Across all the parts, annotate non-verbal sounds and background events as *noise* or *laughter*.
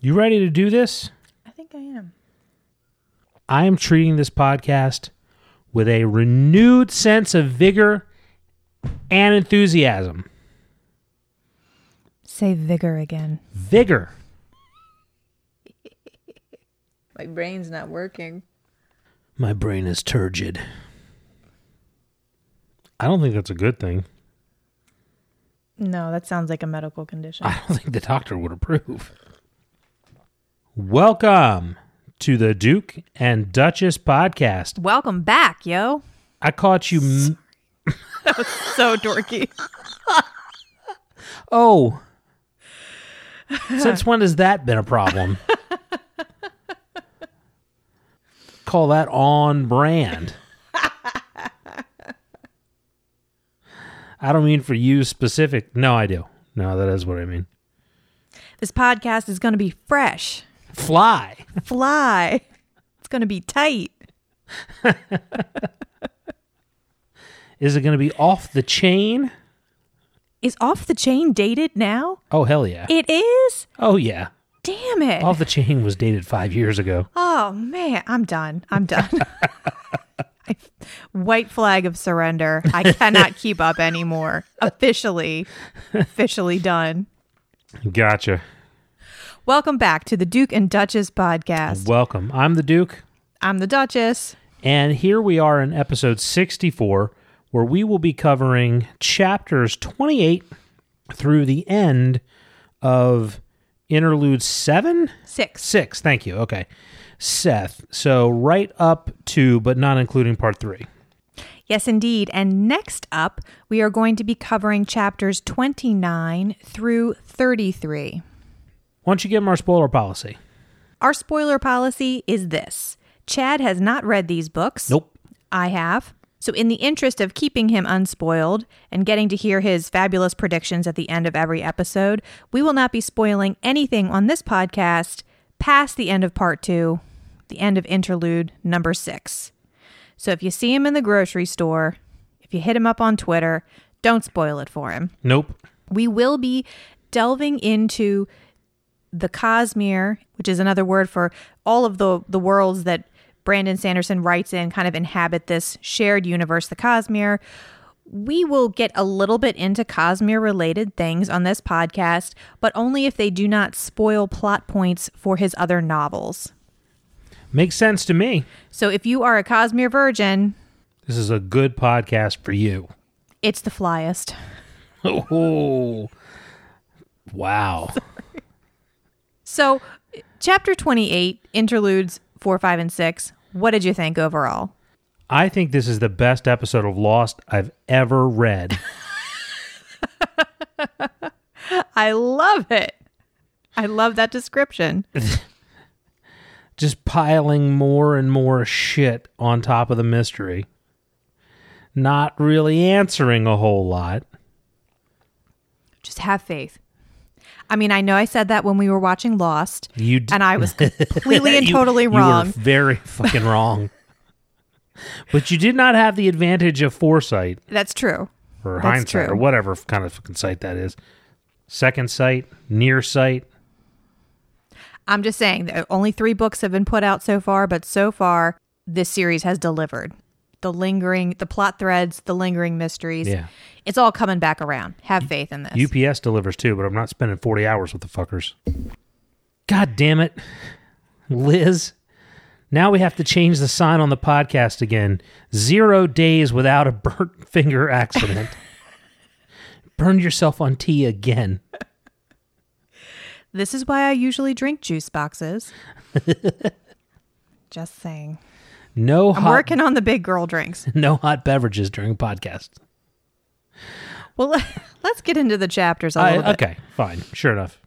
You ready to do this? I think I am. I am treating this podcast with a renewed sense of vigor and enthusiasm. Say vigor again. Vigor. My brain's not working. My brain is turgid. I don't think that's a good thing. No, that sounds like a medical condition. I don't think the doctor would approve. Welcome to the Duke and Duchess podcast. Welcome back, yo. I caught you. M- *laughs* So dorky. *laughs* oh. Since when has that been a problem? *laughs* Call that on brand. I don't mean for you specific. No, I do. No, that is what I mean. This podcast is going to be fresh. Fly. Fly. It's going to be tight. *laughs* Is it going to be off the chain? Is off the chain dated now? Oh, hell yeah. It is? Oh, yeah. Damn it. Off the chain was dated five years ago. Oh man, I'm done. I'm done. *laughs* *laughs* White flag of surrender. I cannot *laughs* keep up anymore. Officially, officially done. Gotcha. Welcome back to the Duke and Duchess podcast. Welcome. I'm the Duke, I'm the Duchess. and here we are in episode 64, where we will be covering chapters 28 through the end of interlude 7? Six. 6. Thank you. Okay. Seth. So right up to, but not including part 3. Yes, indeed. And next up, we are going to be covering chapters 29 through 33. Why don't you give them our spoiler policy? Our spoiler policy is this Chad has not read these books. Nope. I have. So, in the interest of keeping him unspoiled and getting to hear his fabulous predictions at the end of every episode, we will not be spoiling anything on this podcast past the end of part two, the end of interlude number six. So, if you see him in the grocery store, if you hit him up on Twitter, don't spoil it for him. Nope. We will be delving into the Cosmere, which is another word for all of the the worlds that Brandon Sanderson writes in, kind of inhabit this shared universe, the Cosmere. We will get a little bit into Cosmere related things on this podcast, but only if they do not spoil plot points for his other novels. Makes sense to me. So if you are a Cosmere virgin, This is a good podcast for you. it's the flyest. *laughs* Oh, wow. *laughs* So, chapter 28, interludes 4, 5, and 6. What did you think overall? I think this is the best episode of Lost I've ever read. *laughs* I love it. I love that description. *laughs* Just piling more and more shit on top of the mystery. Not really answering a whole lot. Just have faith. I mean, I know I said that when we were watching Lost, You d- and I was *laughs* completely and you- totally you wrong. were very *laughs* fucking wrong. but you did not have the advantage of foresight That's true. or That's hindsight true. or whatever kind of fucking sight that is. Second sight, near sight. I'm just saying that only three books have been put out so far, but so far, this series has delivered. The lingering, the plot threads, the lingering mysteries. Yeah. It's all coming back around. Have faith in this. UPS delivers too, but I'm not spending 40 hours with the fuckers. God damn it. Liz, now we have to change the sign on the podcast again. Zero days without a burnt *laughs* finger accident. Burned yourself on tea again. This is why I usually drink juice boxes. *laughs* Just saying. No I'm hot, working on the big girl drinks. *laughs* no hot beverages during podcast. Well, *laughs* let's get into the chapters a I- little bit. okay, fine. Sure enough.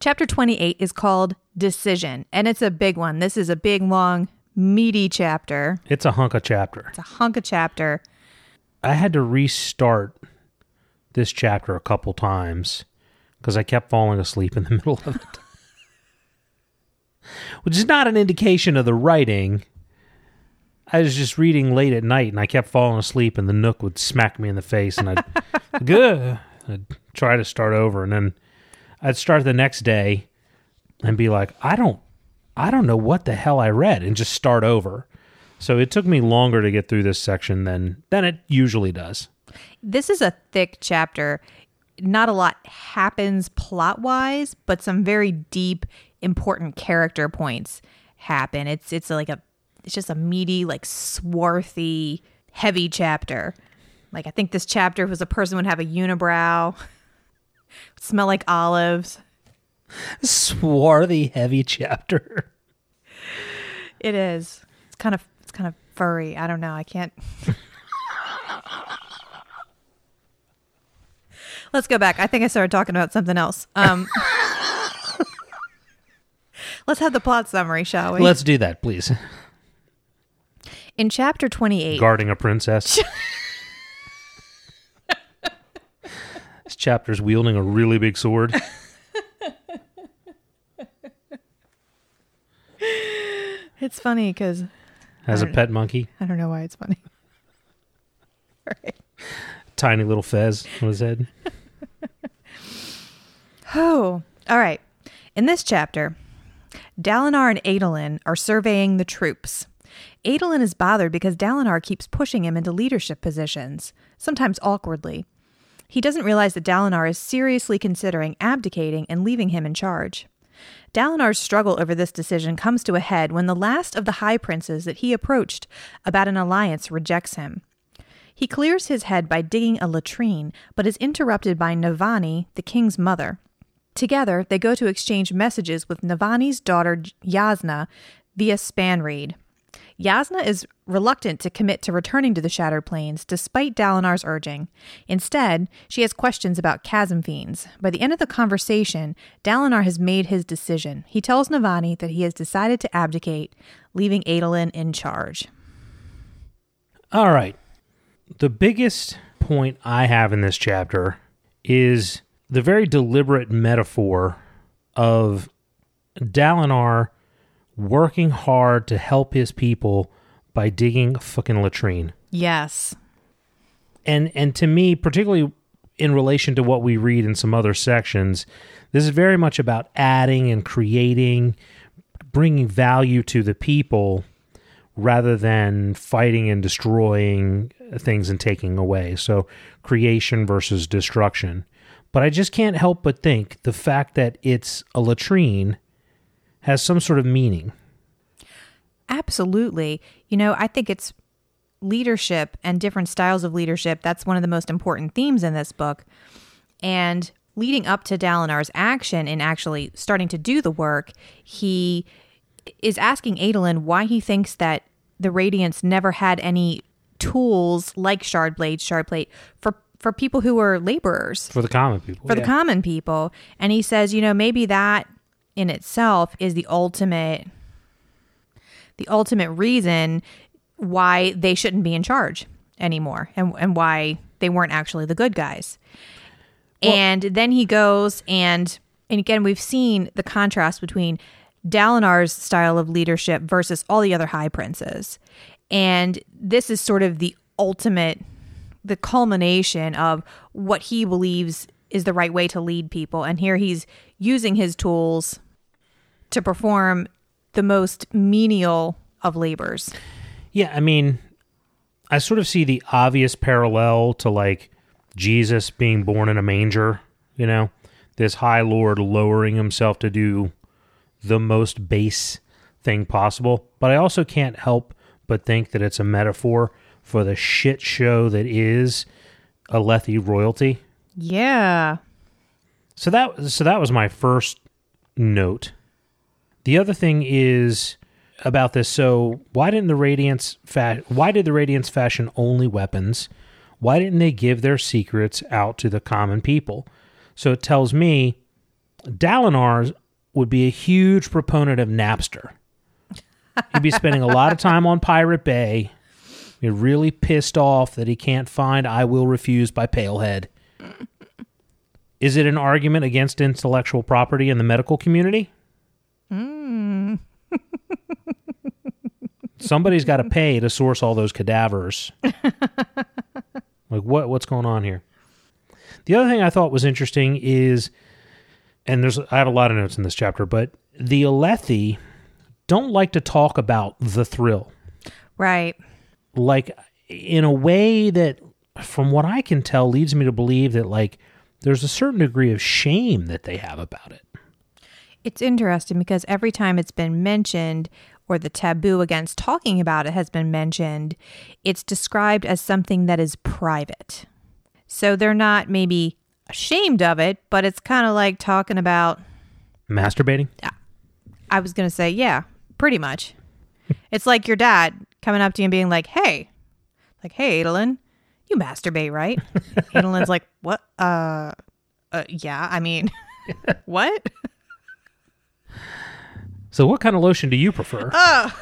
Chapter 28 is called Decision, and it's a big one. This is a big, long, meaty chapter. It's a hunk of chapter. It's a hunk of chapter. I had to restart this chapter a couple times because I kept falling asleep in the *laughs* middle of it. which is not an indication of the writing. I was just reading late at night and I kept falling asleep and the nook would smack me in the face and I'd *laughs* good. I'd try to start over and then I'd start the next day and be like, I don't I don't know what the hell I read and just start over. So it took me longer to get through this section than than it usually does. This is a thick chapter. Not a lot happens plot wise, but some very deep, important character points happen. It's it's like a it's just a meaty, like swarthy, heavy chapter. Like I think this chapter was a person would have a unibrow, *laughs* smell like olives. Swarthy heavy chapter. It is. It's kind of it's kind of furry. I don't know. I can't. *laughs* Let's go back. I think I started talking about something else. Um, *laughs* let's have the plot summary, shall we? Let's do that, please. In chapter 28, Guarding a princess. *laughs* this chapter's wielding a really big sword. it's funny because As a pet monkey. I don't know why it's funny. *laughs* right. Tiny little fez on his head. *laughs* Oh, all right. In this chapter, Dalinar and Adolin are surveying the troops. Adolin is bothered because Dalinar keeps pushing him into leadership positions, sometimes awkwardly. He doesn't realize that Dalinar is seriously considering abdicating and leaving him in charge. Dalinar's struggle over this decision comes to a head when the last of the high princes that he approached about an alliance rejects him. He clears his head by digging a latrine, but is interrupted by Navani, the king's mother. Together, they go to exchange messages with Navani's daughter Yasna via Spanreed. Yasna is reluctant to commit to returning to the Shattered Plains despite Dalinar's urging. Instead, she has questions about chasm fiends. By the end of the conversation, Dalinar has made his decision. He tells Navani that he has decided to abdicate, leaving Adolin in charge. All right. The biggest point I have in this chapter is the very deliberate metaphor of Dalinar working hard to help his people by digging a fucking latrine. Yes. And and to me, particularly in relation to what we read in some other sections, this is very much about adding and creating, bringing value to the people rather than fighting and destroying things and taking away. So creation versus destruction. But I just can't help but think the fact that it's a latrine has some sort of meaning. Absolutely. You know, I think it's leadership and different styles of leadership. That's one of the most important themes in this book. And leading up to Dalinar's action in actually starting to do the work, he is asking Adolin why he thinks that the Radiants never had any tools like shard blade, shard plate for for people who were laborers For the common people. for the common people. And he says, you know, maybe that in itself is the ultimate the ultimate reason why they shouldn't be in charge anymore and and why they weren't actually the good guys. and then he goes and and again we've seen the contrast between Dalinar's style of leadership versus all the other high princes. And this is sort of the ultimate the culmination of what he believes is the right way to lead people. And here he's using his tools to perform the most menial of labors. Yeah, I mean, I sort of see the obvious parallel to like Jesus being born in a manger, you know, this high lord lowering himself to do the most base thing possible. But I also can't help but think that it's a metaphor for the shit show that is Alethi royalty. Yeah. So that so that was my first note. The other thing is about this. So why didn't the Radiants fa- why did the Radiants fashion only weapons? Why didn't they give their secrets out to the common people? So it tells me Dalinar would be a huge proponent of Napster. He'd be spending a lot of time on Pirate Bay. He's really pissed off that he can't find I Will Refuse by Pailhead. Is it an argument against intellectual property in the medical community? Mm. *laughs* Somebody's got to pay to source all those cadavers. *laughs* like what what's going on here? The other thing I thought was interesting is and there's I have a lot of notes in this chapter, but the Alethi don't like to talk about the thrill. Right. Like in a way that from what I can tell leads me to believe that like there's a certain degree of shame that they have about it. It's interesting because every time it's been mentioned or the taboo against talking about it has been mentioned, it's described as something that is private. So they're not maybe ashamed of it, but it's kind of like talking about, Masturbating? Yeah. I was going to say, yeah, pretty much. *laughs* it's like your dad coming up to you and being like, hey, like, hey, Adolin, you masturbate, right? *laughs* Adolin's like, what? Uh, uh, yeah, I mean, *laughs* what? So what kind of lotion do you prefer? Oh.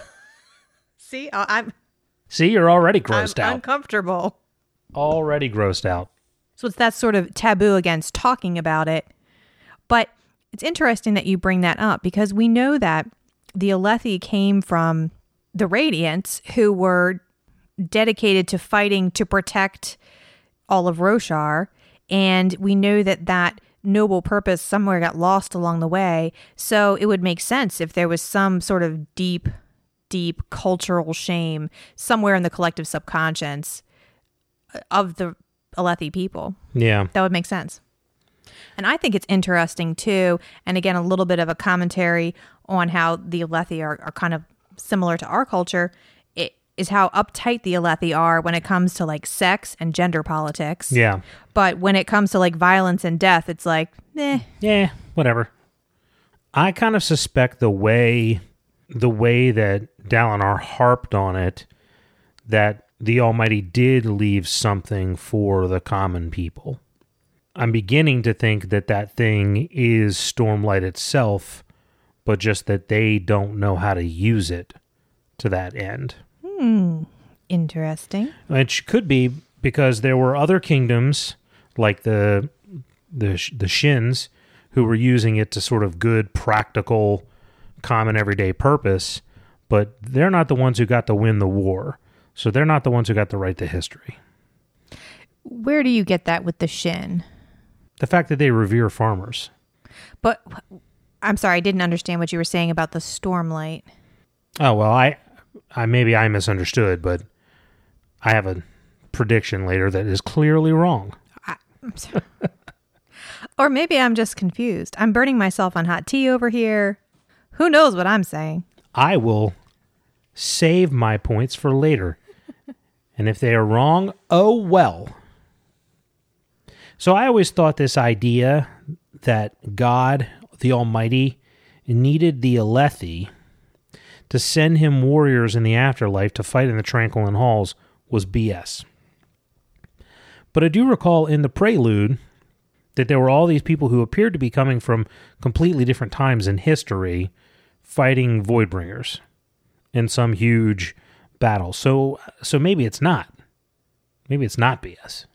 *laughs* See, I- I'm, See, you're already I'm grossed out. uncomfortable. already grossed out. So it's that sort of taboo against talking about it. But it's interesting that you bring that up because we know that the Alethi came from the Radiants who were dedicated to fighting to protect all of Roshar. And we know that that noble purpose somewhere got lost along the way. So it would make sense if there was some sort of deep, deep cultural shame somewhere in the collective subconscious uh, of the Alethi people. Yeah. That would make sense. And I think it's interesting too, and again, a little bit of a commentary on how the Alethi are, are kind of similar to our culture. Is how uptight the Alethi are when it comes to like sex and gender politics. Yeah. But when it comes to like violence and death, it's like, eh. Yeah, whatever. I kind of suspect the way the way that Dalinar harped on it that the Almighty did leave something for the common people. I'm beginning to think that that thing is Stormlight itself, but just that they don't know how to use it to that end. Hmm. Interesting. Which could be because there were other kingdoms like the the the Shins who were using it to sort of good, practical, common everyday purpose, but they're not the ones who got to win the war. So they're not the ones who got to write the history. Where do you get that with the shin? The fact that they revere farmers. But I'm sorry, I didn't understand what you were saying about the stormlight. Oh well, I, I maybe I misunderstood, but I have a prediction later that is clearly wrong. I'm sorry. *laughs* or maybe I'm just confused. I'm burning myself on hot tea over here. Who knows what I'm saying? I will save my points for later. *laughs* and if they are wrong, oh well. So I always thought this idea that God, the Almighty, needed the Alethi to send him warriors in the afterlife to fight in the Tranquiline Halls was BS. But I do recall in the prelude that there were all these people who appeared to be coming from completely different times in history fighting Voidbringers in some huge battle. So so maybe it's not. Maybe it's not BS.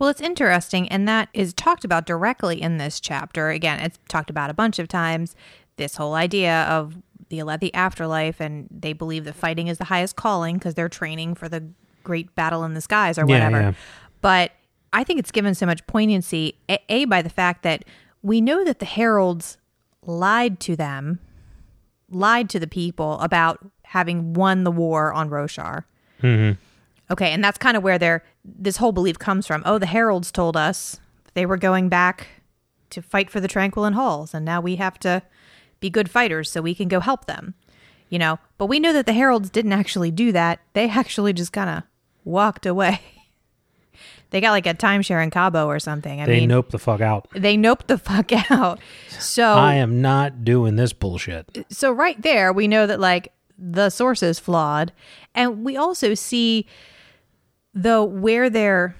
Well, it's interesting, and that is talked about directly in this chapter. Again, it's talked about a bunch of times. This whole idea of the Alethi afterlife, and they believe that fighting is the highest calling because they're training for the great battle in the skies or whatever. yeah. But I think it's given so much poignancy, a, a by the fact that we know that the heralds lied to them, lied to the people about having won the war on Roshar. Mm-hmm. Okay, and that's kind of where their this whole belief comes from. Oh, the heralds told us they were going back to fight for the Tranquiline Halls, and now we have to be good fighters so we can go help them. You know, but we know that the heralds didn't actually do that. They actually just kind of walked away. *laughs* they got like a timeshare in Cabo or something. I They mean, nope the fuck out. they noped the fuck *laughs* out. So I am not doing this bullshit. so right there we know that like the source is flawed and we also see though where their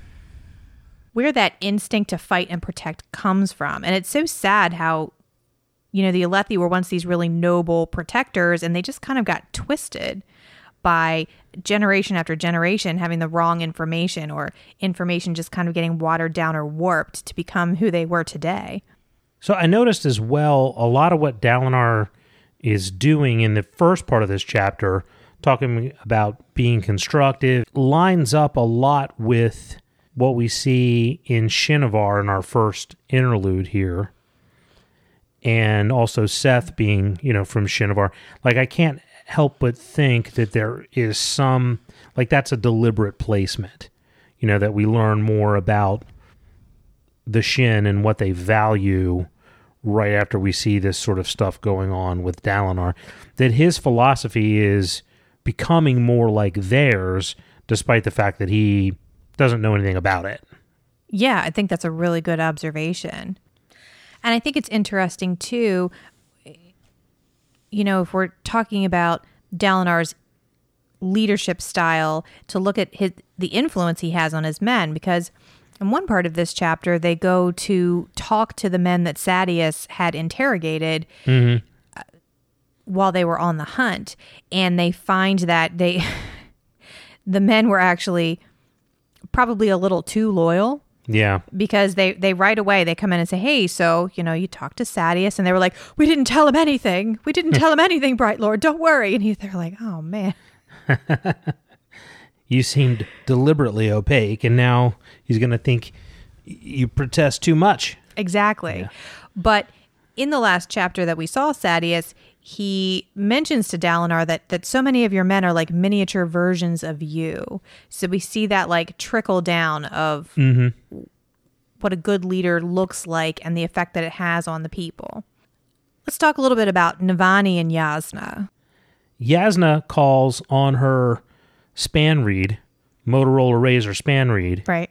where that instinct to fight and protect comes from and it's so sad how you know the alethi were once these really noble protectors and they just kind of got twisted by generation after generation having the wrong information or information just kind of getting watered down or warped to become who they were today So I noticed as well a lot of what Dalinar is doing in the first part of this chapter, talking about being constructive, lines up a lot with what we see in Shinovar in our first interlude here. And also Szeth mm-hmm. being, you know, from Shinovar. Like, I can't help but think that there is some, like, that's a deliberate placement, you know, that we learn more about the Shin and what they value right after we see this sort of stuff going on with Dalinar. That his philosophy is becoming more like theirs, despite the fact that he doesn't know anything about it. Yeah, I think that's a really good observation. And I think it's interesting too, you know, if we're talking about Dalinar's leadership style, to look at his the influence he has on his men, because in one part of this chapter they go to talk to the men that Sadeas had interrogated uh, while they were on the hunt, and they find that they *laughs* the men were actually probably a little too loyal Yeah. because they they right away they come in and say, "Hey, so you know you talked to Sadeas," and they were like, "We didn't tell him anything. We didn't tell him anything, Bright Lord. Don't worry." And he, they're like, "Oh man." *laughs* You seemed deliberately opaque, and now he's going to think you protest too much. Exactly. But in the last chapter that we saw Sadeas, he mentions to Dalinar that that so many of your men are like miniature versions of you. So we see that like trickle down of mm-hmm. what a good leader looks like and the effect that it has on the people. Let's talk a little bit about Navani and Yasna. Yasna calls on her spanreed, Motorola Razr span read, Right.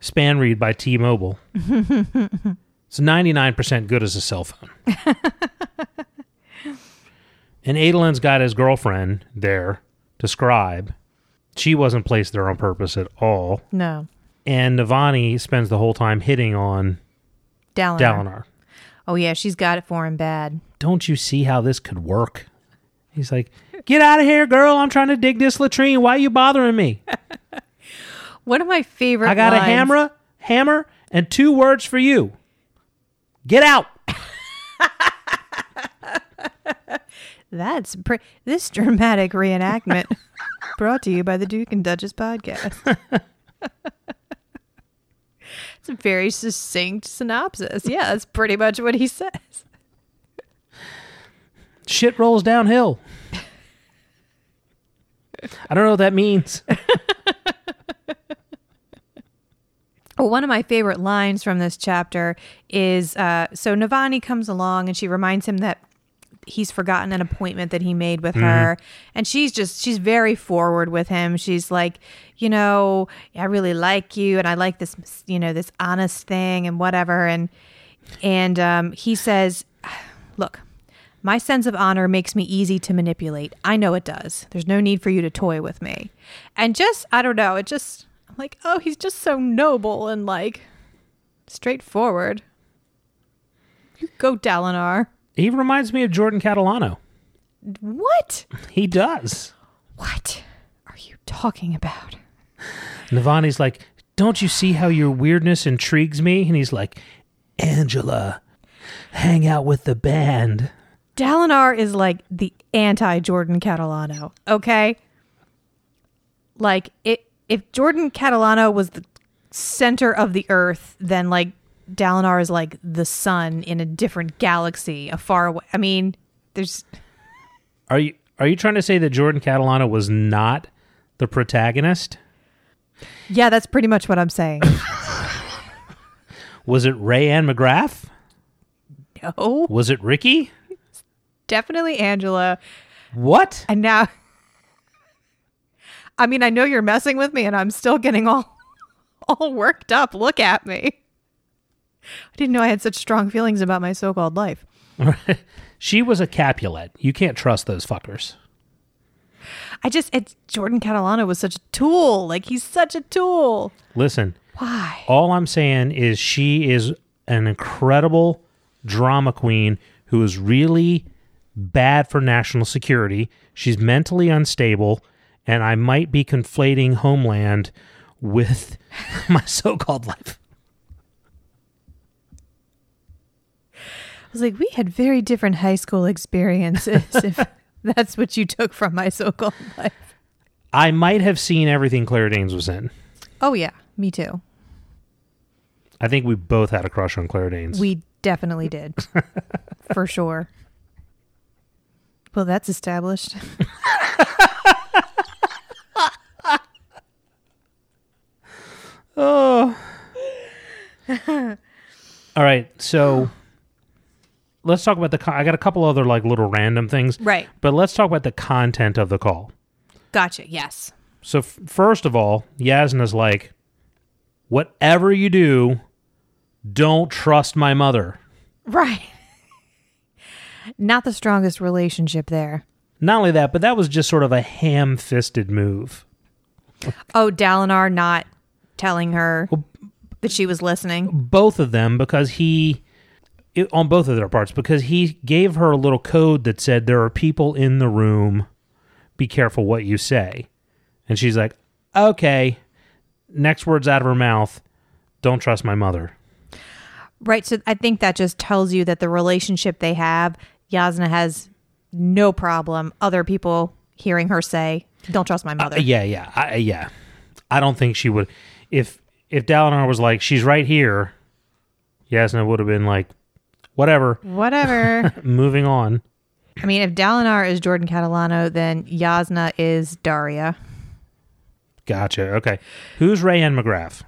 spanreed by T Mobile. *laughs* it's 99% good as a cell phone. *laughs* and Adolin's got his girlfriend there to scribe. She wasn't placed there on purpose at all. No. And Navani spends the whole time hitting on Dalinar. Dalinar. Oh yeah, she's got it for him bad. Don't you see how this could work? He's like, Get out of here, girl. I'm trying to dig this latrine. Why are you bothering me? *laughs* One of my favorite I got a hammer, hammer, and two words for you. Get out. *laughs* That's pre- this dramatic reenactment *laughs* brought to you by the Duke and Duchess podcast. *laughs* it's a very succinct synopsis. Yeah, that's pretty much what he says. Shit rolls downhill. I don't know what that means. Well, *laughs* one of my favorite lines from this chapter is uh, so Navani comes along and she reminds him that he's forgotten an appointment that he made with her. And she's just, she's very forward with him. She's like, you know, I really like you and I like this, you know, this honest thing and whatever. And, and um, he says, look, my sense of honor makes me easy to manipulate. I know it does. There's no need for you to toy with me. And just, I don't know, it just, I'm like, oh, he's just so noble and like straightforward. You go, Dalinar. He reminds me of Jordan Catalano. What? He does. What are you talking about? Navani's like, Don't you see how your weirdness intrigues me? And he's like, Angela, hang out with the band. Dalinar is like the anti Jordan Catalano, okay? Like it if Jordan Catalano was the center of the earth, then like Dalinar is like the sun in a different galaxy, a far away. I mean, there's Are you are you trying to say that Jordan Catalano was not the protagonist? yeah, that's pretty much what I'm saying. *laughs* Was it Rayanne McGrath? no, Was it Ricky? definitely Angela. What? And now, *laughs* I mean, I know you're messing with me, and I'm still getting all *laughs* all worked up. Look at me. I didn't know I had such strong feelings about my so-called life. *laughs* she was a Capulet. You can't trust those fuckers. I just, it's Jordan Catalano was such a tool. Like he's such a tool. Listen, Why? all I'm saying is she is an incredible drama queen who is really bad for national security. She's mentally unstable, and I might be conflating Homeland with *laughs* my so called life. Was like, we had very different high school experiences. if *laughs* that's what you took from my so-called life. I might have seen everything Claire Danes was in. Oh yeah, me too. I think we both had a crush on Claire Danes. We definitely did, *laughs* for sure. Well, that's established. *laughs* oh. All right, so let's talk about the. Con- I got a couple other like little random things, Right. but let's talk about the content of the call. Gotcha. Yes. So f- first of all, Yasna's like, whatever you do, don't trust my mother. Right. *laughs* Not the strongest relationship there. Not only that, but that was just sort of a ham-fisted move. Oh, Dalinar not telling her that she was listening. Both of them, because he, it, on both of their parts, because he gave her a little code that said there are people in the room. Be careful what you say. And she's like, okay. Next words out of her mouth. Don't trust my mother. Right. So I think that just tells you that the relationship they have, Yasna has no problem other people hearing her say, "Don't trust my mother." Uh, yeah, yeah, I, yeah. I don't think she would. If if Dalinar was like, she's right here, Yasna would have been like, whatever, Whatever. *laughs* moving on. I mean, if Dalinar is Jordan Catalano, then Yasna is Daria. Gotcha. Okay, who's Rayanne McGrath?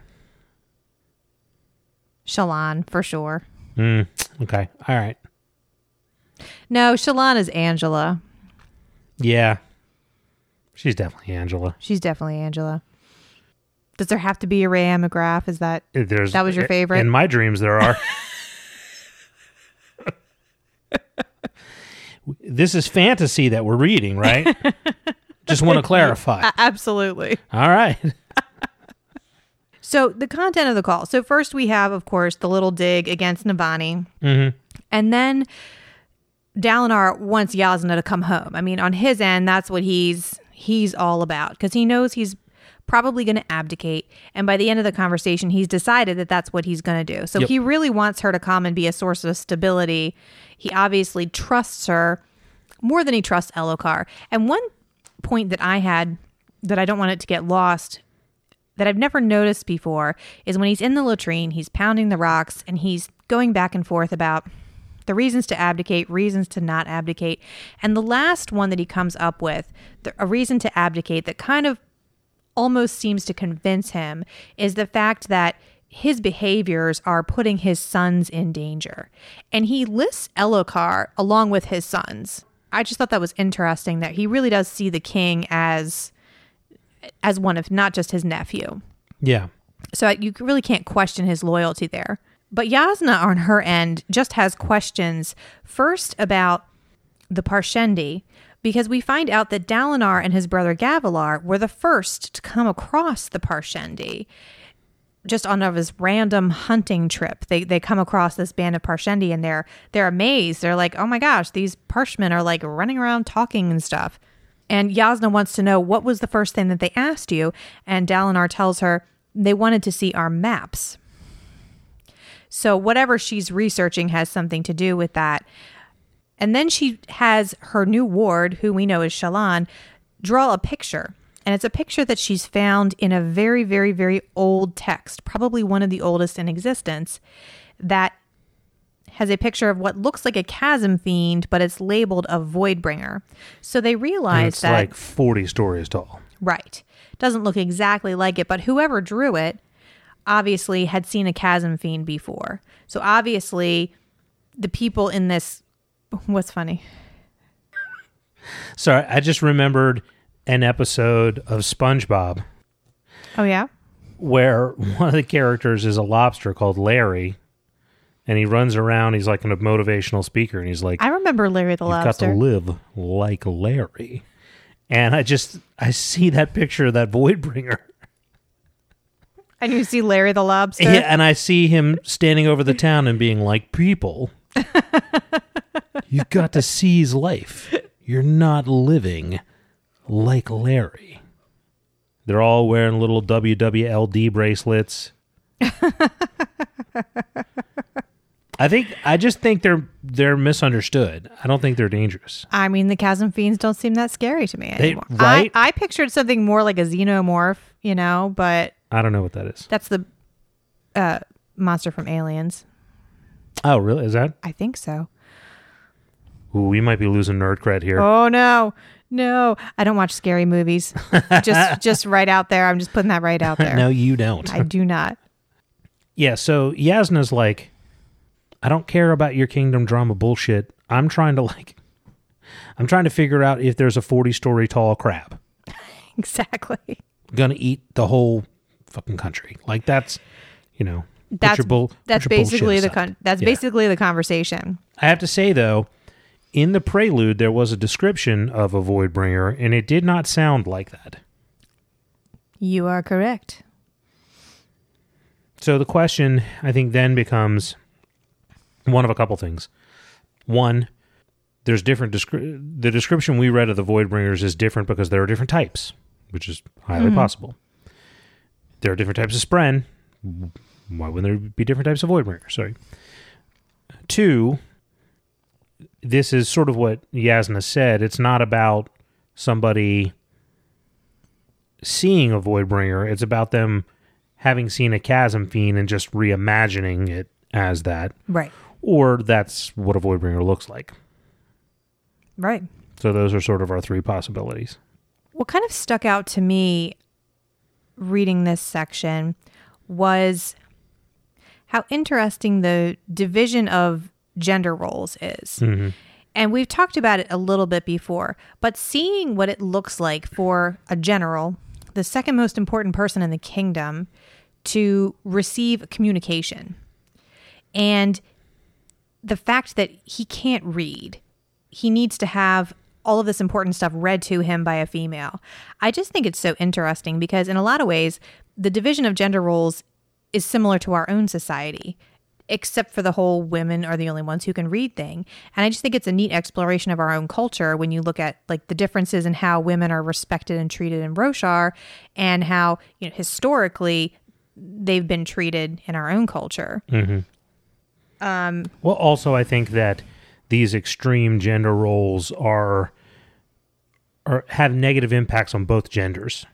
Shallan for sure. Mm, okay, all right. No, Shallan is Angela. Yeah, she's definitely Angela. She's definitely Angela. Does there have to be a Rayanne McGrath? Is that There's That was your favorite? In my dreams, there are. *laughs* this is fantasy that we're reading, right? *laughs* Just want to clarify. Absolutely? All right. *laughs* So the content of the call. So first we have, of course, the little dig against Navani, Mm-hmm. and then Dalinar wants Yasna to come home. I mean, on his end, that's what he's he's all about because he knows he's probably going to abdicate, and by the end of the conversation, he's decided that that's what he's going to do. So Yep. he really wants her to come and be a source of stability. He obviously trusts her more than he trusts Elhokar. And one point that I had that I don't want it to get lost that I've never noticed before is when he's in the latrine, he's pounding the rocks and he's going back and forth about the reasons to abdicate, reasons to not abdicate. And the last one that he comes up with, the, a reason to abdicate that kind of almost seems to convince him, is the fact that his behaviors are putting his sons in danger. And he lists Elhokar along with his sons. I just thought that was interesting that he really does see the king as as one of not just his nephew. Yeah. So you really can't question his loyalty there. But Yasna, on her end, just has questions first about the Parshendi, because we find out that Dalinar and his brother Gavilar were the first to come across the Parshendi. Just on of his random hunting trip, they they come across this band of Parshendi and they're they're amazed. They're like, "Oh my gosh, these Parshmen are like running around talking and stuff." And Yasna wants to know what was the first thing that they asked you, and Dalinar tells her they wanted to see our maps. So whatever she's researching has something to do with that. And then she has her new ward, who we know is Shallan, draw a picture. And it's a picture that she's found in a very, very, very old text, probably one of the oldest in existence, that has a picture of what looks like a chasm fiend, but it's labeled a voidbringer. So they And realize it's that like 40 stories tall. Right. Doesn't look exactly like it, but whoever drew it obviously had seen a chasm fiend before. So obviously the people in this *laughs* what's funny? Sorry, I just remembered an episode of SpongeBob Oh yeah? where *laughs* one of the characters is a lobster called Larry, and he runs around. He's like a motivational speaker, and he's like, I remember Larry the "You've got lobster. to live like Larry." And I just I see that picture of that Voidbringer, and you see Larry the lobster. yeah, and I see him standing over the town and being like, "People, *laughs* you've got to seize life. You're not living like Larry." They're all wearing little WWLD bracelets. I think I just think they're they're misunderstood. I don't think they're dangerous. I mean, the chasm fiends don't seem that scary to me They- anymore. right? I, I pictured something more like a xenomorph, you know, but I don't know what that is. that's the uh, monster from Aliens. Oh, really? Is that? I think so. Ooh, we might be losing nerd cred here. Oh no, no! I don't watch scary movies. just, *laughs* just right out there. I'm just putting that right out there. no, you don't. I do not. yeah. So Yasna's like, I don't care about your kingdom drama bullshit. I'm trying to like, I'm trying to figure out if there's a 40 story tall crab *laughs* Exactly. gonna eat the whole fucking country. Like that's, you know, That's bull- that's basically the con- that's Yeah. basically the conversation. I have to say though, in the prelude there was a description of a void bringer, and it did not sound like that. You are correct. So the question I think then becomes one of a couple things. One, there's different descri- the description we read of the void bringers is different because there are different types, which is highly mm-hmm. possible. There are different types of spren. Why wouldn't there be different types of void bringers? Sorry. Two, this is sort of what Yasna said. It's not about somebody seeing a void bringer. It's about them having seen a chasm fiend and just reimagining it as that, Right. or that's what a void bringer looks like. Right. So those are sort of our three possibilities. What kind of stuck out to me reading this section was how interesting the division of gender roles is. Mm-hmm. And we've talked about it a little bit before, but seeing what it looks like for a general, the second most important person in the kingdom, to receive communication. And the fact that he can't read, he needs to have all of this important stuff read to him by a female. I just think it's so interesting because, in a lot of ways, the division of gender roles is similar to our own society, except for the whole women are the only ones who can read thing. And I just think it's a neat exploration of our own culture when you look at like the differences in how women are respected and treated in Roshar and how, you know, historically they've been treated in our own culture. Mm-hmm. Um, well, also, I think that these extreme gender roles are are have negative impacts on both genders.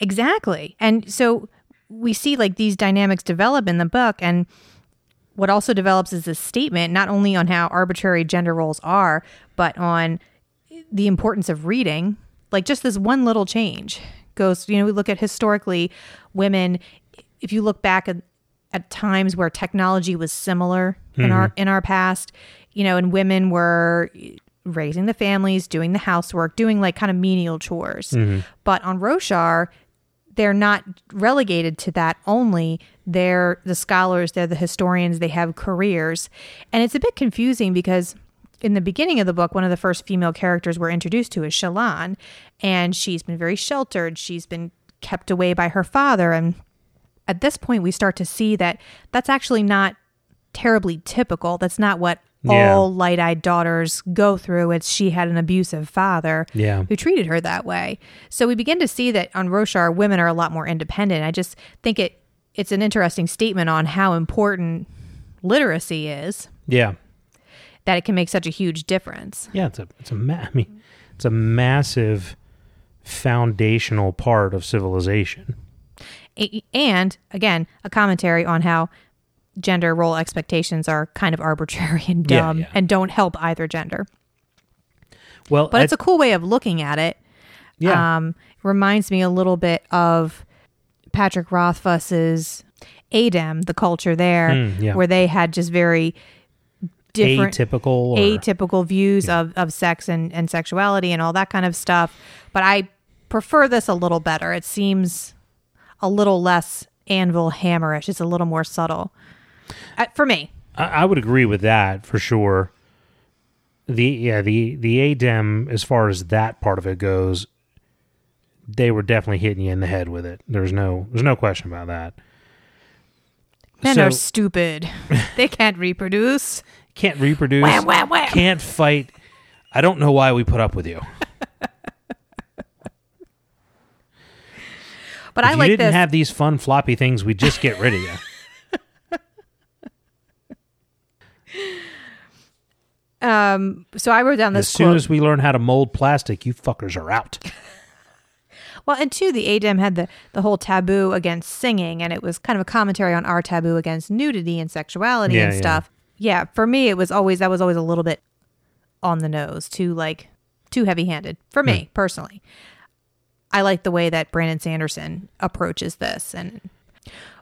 Exactly. And so we see like these dynamics develop in the book and what also develops is this statement not only on how arbitrary gender roles are, but on the importance of reading. Like just this one little change goes, you know, we look at historically women if you look back at, at times where technology was similar in hmm. our in our past, you know, and women were raising the families, doing the housework, doing like kind of menial chores. Mm-hmm. But on Roshar, they're not relegated to that only. They're the scholars, they're the historians, they have careers. And it's a bit confusing because in the beginning of the book, one of the first female characters we're introduced to is Shallan, and she's been very sheltered. She's been kept away by her father. And at this point, we start to see that that's actually not terribly typical. That's not what Yeah. all light eyed daughters go through. It's she had an abusive father Yeah. who treated her that way. So we begin to see that on Roshar, women are a lot more independent. I just think it it's an interesting statement on how important literacy is Yeah, that it can make such a huge difference. yeah. It's a it's a ma- I mean, it's a massive foundational part of civilization. And again, a commentary on how gender role expectations are kind of arbitrary and dumb yeah. and don't help either gender. Well, But it's a cool way of looking at it. yeah. Um, reminds me a little bit of Patrick Rothfuss's Adem, the culture there, Mm, yeah. where they had just very different atypical. Or, atypical views of, of sex and, and sexuality and all that kind of stuff. But I prefer this a little better. It seems a little less anvil hammerish. It's a little more subtle. Uh, for me. I, I would agree with that for sure. The yeah the the ADEM as far as that part of it goes, they were definitely hitting you in the head with it. There's no there's no question about that. Men So- are stupid. *laughs* they can't reproduce. Can't reproduce. Wham, wham, wham. Can't fight. I don't know why we put up with you. *laughs* But if I you like didn't this. have these fun floppy things, we'd just get rid of you. *laughs* Um, so I wrote down this As soon quote. as we learn how to mold plastic, you fuckers are out. Well, and two, the ADEM had the, the whole taboo against singing, and it was kind of a commentary on our taboo against nudity and sexuality Yeah, and stuff. Yeah, for me, it was always that was always a little bit on the nose, too like too heavy handed for Hmm. me personally. I like the way that Brandon Sanderson approaches this. And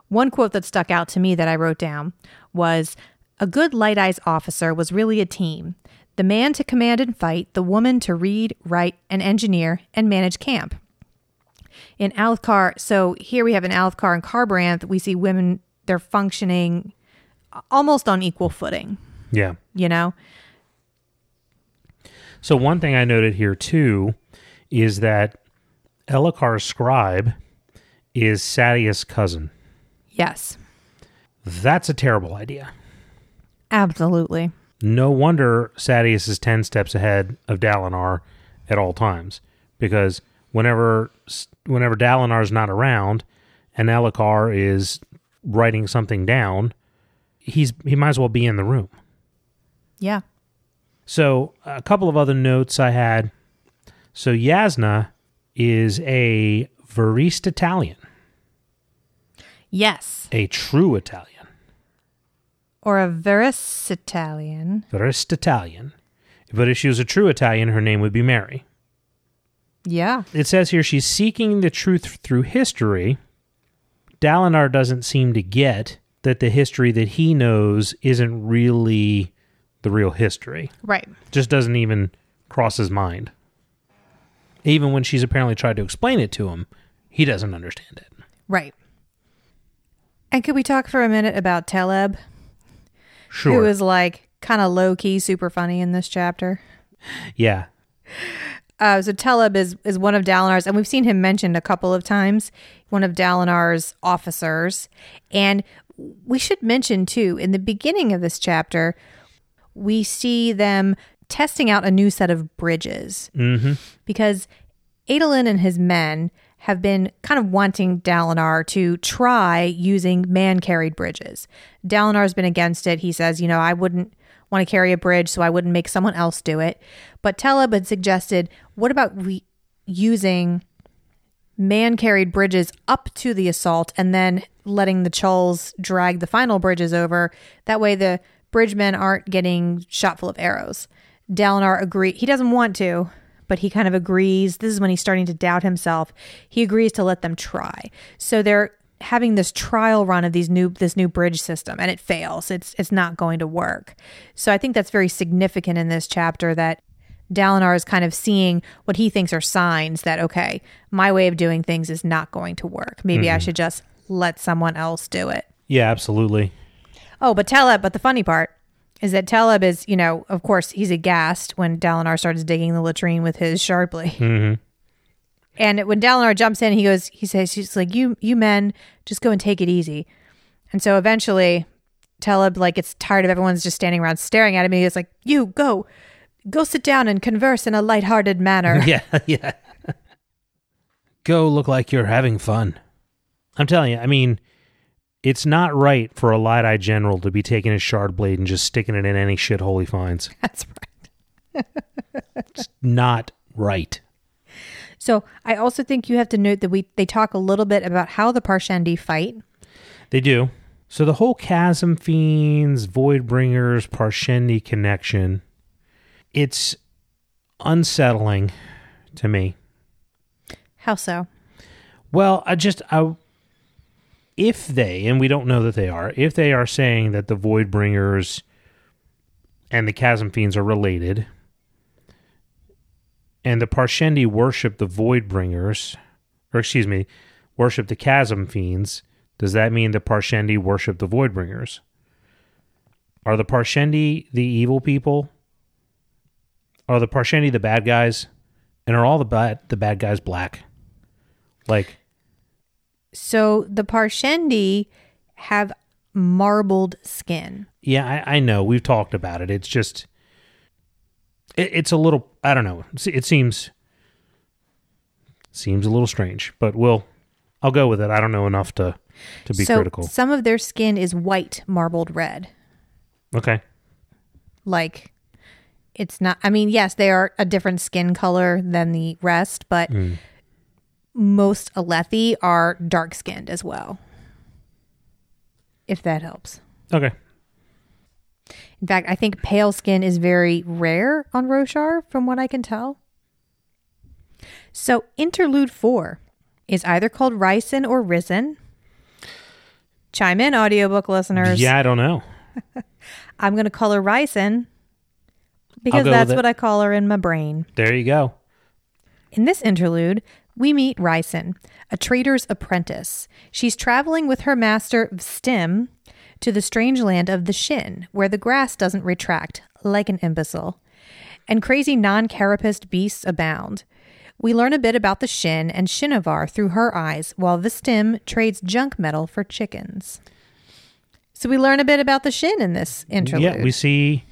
one quote that stuck out to me that I wrote down was A good light eyes officer was really a team. The man to command and fight, the woman to read, write, and engineer and manage camp. In Alethkar, so here we have in Alethkar and Kharbranth, we see women, they're functioning almost on equal footing, Yeah. you know? So one thing I noted here too is that Elhokar's scribe is Sadeas' cousin. Yes, That's a terrible idea. absolutely. No wonder Sadeas is 10 steps ahead of Dalinar at all times because whenever whenever Dalinar's not around and Elhokar is writing something down, he's he might as well be in the room. Yeah. So, a couple of other notes I had. So, Jasnah is a Verist Italian, Yes. a true Italian. Or a Verist Italian. Verist Italian. But if she was a true Italian, her name would be Mary. Yeah. It says here she's seeking the truth through history. Dalinar doesn't seem to get that the history that he knows isn't really the real history. Right. Just doesn't even cross his mind. Even when she's apparently tried to explain it to him, he doesn't understand it. Right. And could we talk for a minute about Teleb, Sure. who is like kind of low key, super funny in this chapter? yeah. Uh, so Teleb is is one of Dalinar's, and we've seen him mentioned a couple of times. One of Dalinar's officers, and we should mention too in the beginning of this chapter, we see them testing out a new set of bridges Mm-hmm. because Adolin and his men have been kind of wanting Dalinar to try using man carried bridges. Dalinar's been against it. He says, you know, I wouldn't want to carry a bridge, so I wouldn't make someone else do it. But Teleb had suggested, what about we using man carried bridges up to the assault and then letting the Chulls drag the final bridges over? That way the bridgemen aren't getting shot full of arrows. Dalinar agrees. he doesn't want to, but he kind of agrees. This is when he's starting to doubt himself. He agrees to let them try. So they're having this trial run of these new this new bridge system and it fails. It's it's not going to work. So I think that's very significant in this chapter that Dalinar is kind of seeing what he thinks are signs that okay, my way of doing things is not going to work. Maybe I should just let someone else do it. Yeah, absolutely. Oh, but Teleb, but the funny part is that Teleb is, you know, of course, he's aghast when Dalinar starts digging the latrine with his Sharply. Mm-hmm. And when Dalinar jumps in, he goes, he says, he's like, you, you men, just go and take it easy. And so eventually, Teleb like gets tired of everyone's just standing around staring at him. He goes like, you go, go sit down and converse in a lighthearted manner. *laughs* Yeah, yeah. Go look like you're having fun. I'm telling you, I mean, it's not right for a light eye general to be taking his shard blade and just sticking it in any shithole he finds. *laughs* That's right. *laughs* It's not right. So I also think you have to note that we they talk a little bit about how the Parshendi fight. They do. So the whole Chasm Fiends, Voidbringers, Parshendi connection, it's unsettling to me. How so? Well, I just I if they and we don't know that they are, if they are saying that the Voidbringers and the Chasm Fiends are related, and the Parshendi worship the Voidbringers, or excuse me, worship the Chasm Fiends, does that mean the Parshendi worship the Voidbringers? Are the Parshendi the evil people? Are the Parshendi the bad guys? And are all the bad the bad guys black? Like So the Parshendi have marbled skin. Yeah, I, I know. We've talked about it. It's just, it, it's a little. I don't know. It, seems seems a little strange, but we'll. I'll go with it. I don't know enough to to be so critical. some of their skin is white marbled red. Okay. Like It's not, I mean, yes, they are a different skin color than the rest, but hmm. most Alethi are dark skinned as well. If that helps. Okay. In fact, I think pale skin is very rare on Roshar, from what I can tell. So, Interlude 4 is either called Rison or Risen. Chime in, audiobook listeners. Yeah, I don't know. *laughs* I'm going to call her Rison because that's what I call her in my brain. There you go. In this interlude, we meet Rison, a trader's apprentice. She's traveling with her master Stim to the strange land of the Shin, where the grass doesn't retract like an imbecile, and crazy non carapaced beasts abound. We learn a bit about the Shin and Shinovar through her eyes, while Vstim trades junk metal for chickens. So we learn a bit about the Shin in this interlude. Yeah, we see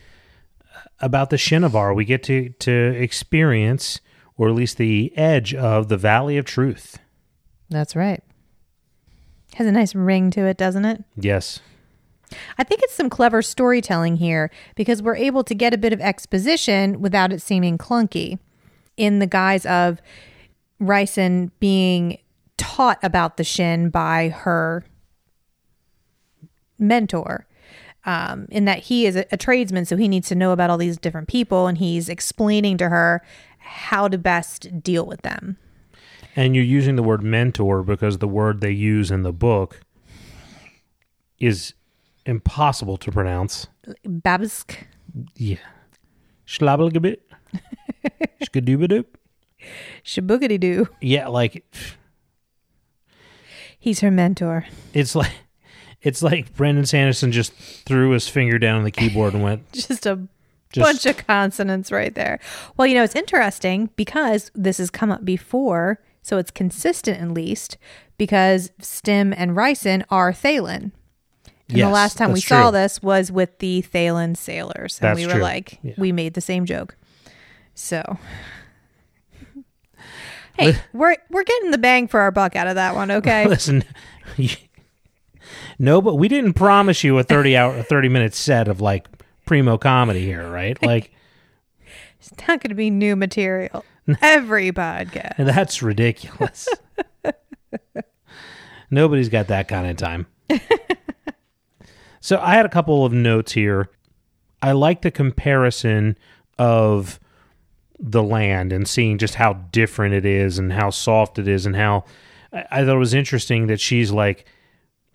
uh, about the Shinovar. We get to to experience, or at least the edge of the Valley of Truth. That's right. Has a nice ring to it, doesn't it? Yes. I think it's some clever storytelling here because we're able to get a bit of exposition without it seeming clunky in the guise of Ryson being taught about the Shin by her mentor. Um, in that he is a, a tradesman, so he needs to know about all these different people, and he's explaining to her how to best deal with them. And you're using the word mentor because the word they use in the book is impossible to pronounce. Babsk. Yeah. Schlabelgebit. Skadoobadoo. Shaboogity doo. Yeah, like He's her mentor. it's like it's like Brandon Sanderson just threw his finger down on the keyboard and went *laughs* Just a Just- bunch of consonants right there. Well, you know, it's interesting because this has come up before, so it's consistent at least, because stem and Ryson are Thaylen. And Yes, the last time we that's saw this was with the Thaylen sailors. And That's we were true. like, Yeah. we made the same joke. So *laughs* Hey, we're we're getting the bang for our buck out of that one, okay? *laughs* Listen, no, but we didn't promise you a thirty hour, a thirty minute set of like primo comedy here, right? *laughs* Like it's not going to be new material. Every podcast. that's ridiculous. Nobody's got that kind of time. So I had a couple of notes here. I like the comparison of the land and seeing just how different it is and how soft it is and how I, thought it was interesting that she's like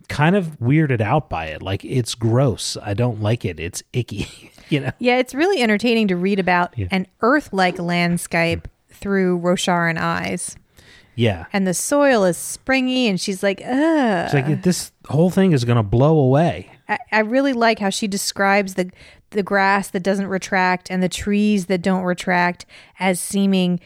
kind of weirded out by it. Like it's gross. I don't like it. It's icky. *laughs* you know. Yeah, it's really entertaining to read about Yeah. an Earth-like landscape through Rosharan eyes. Yeah. And the soil is springy, and she's like, ugh. It's like this whole thing is going to blow away. I, I really like how she describes the the grass that doesn't retract and the trees that don't retract as seeming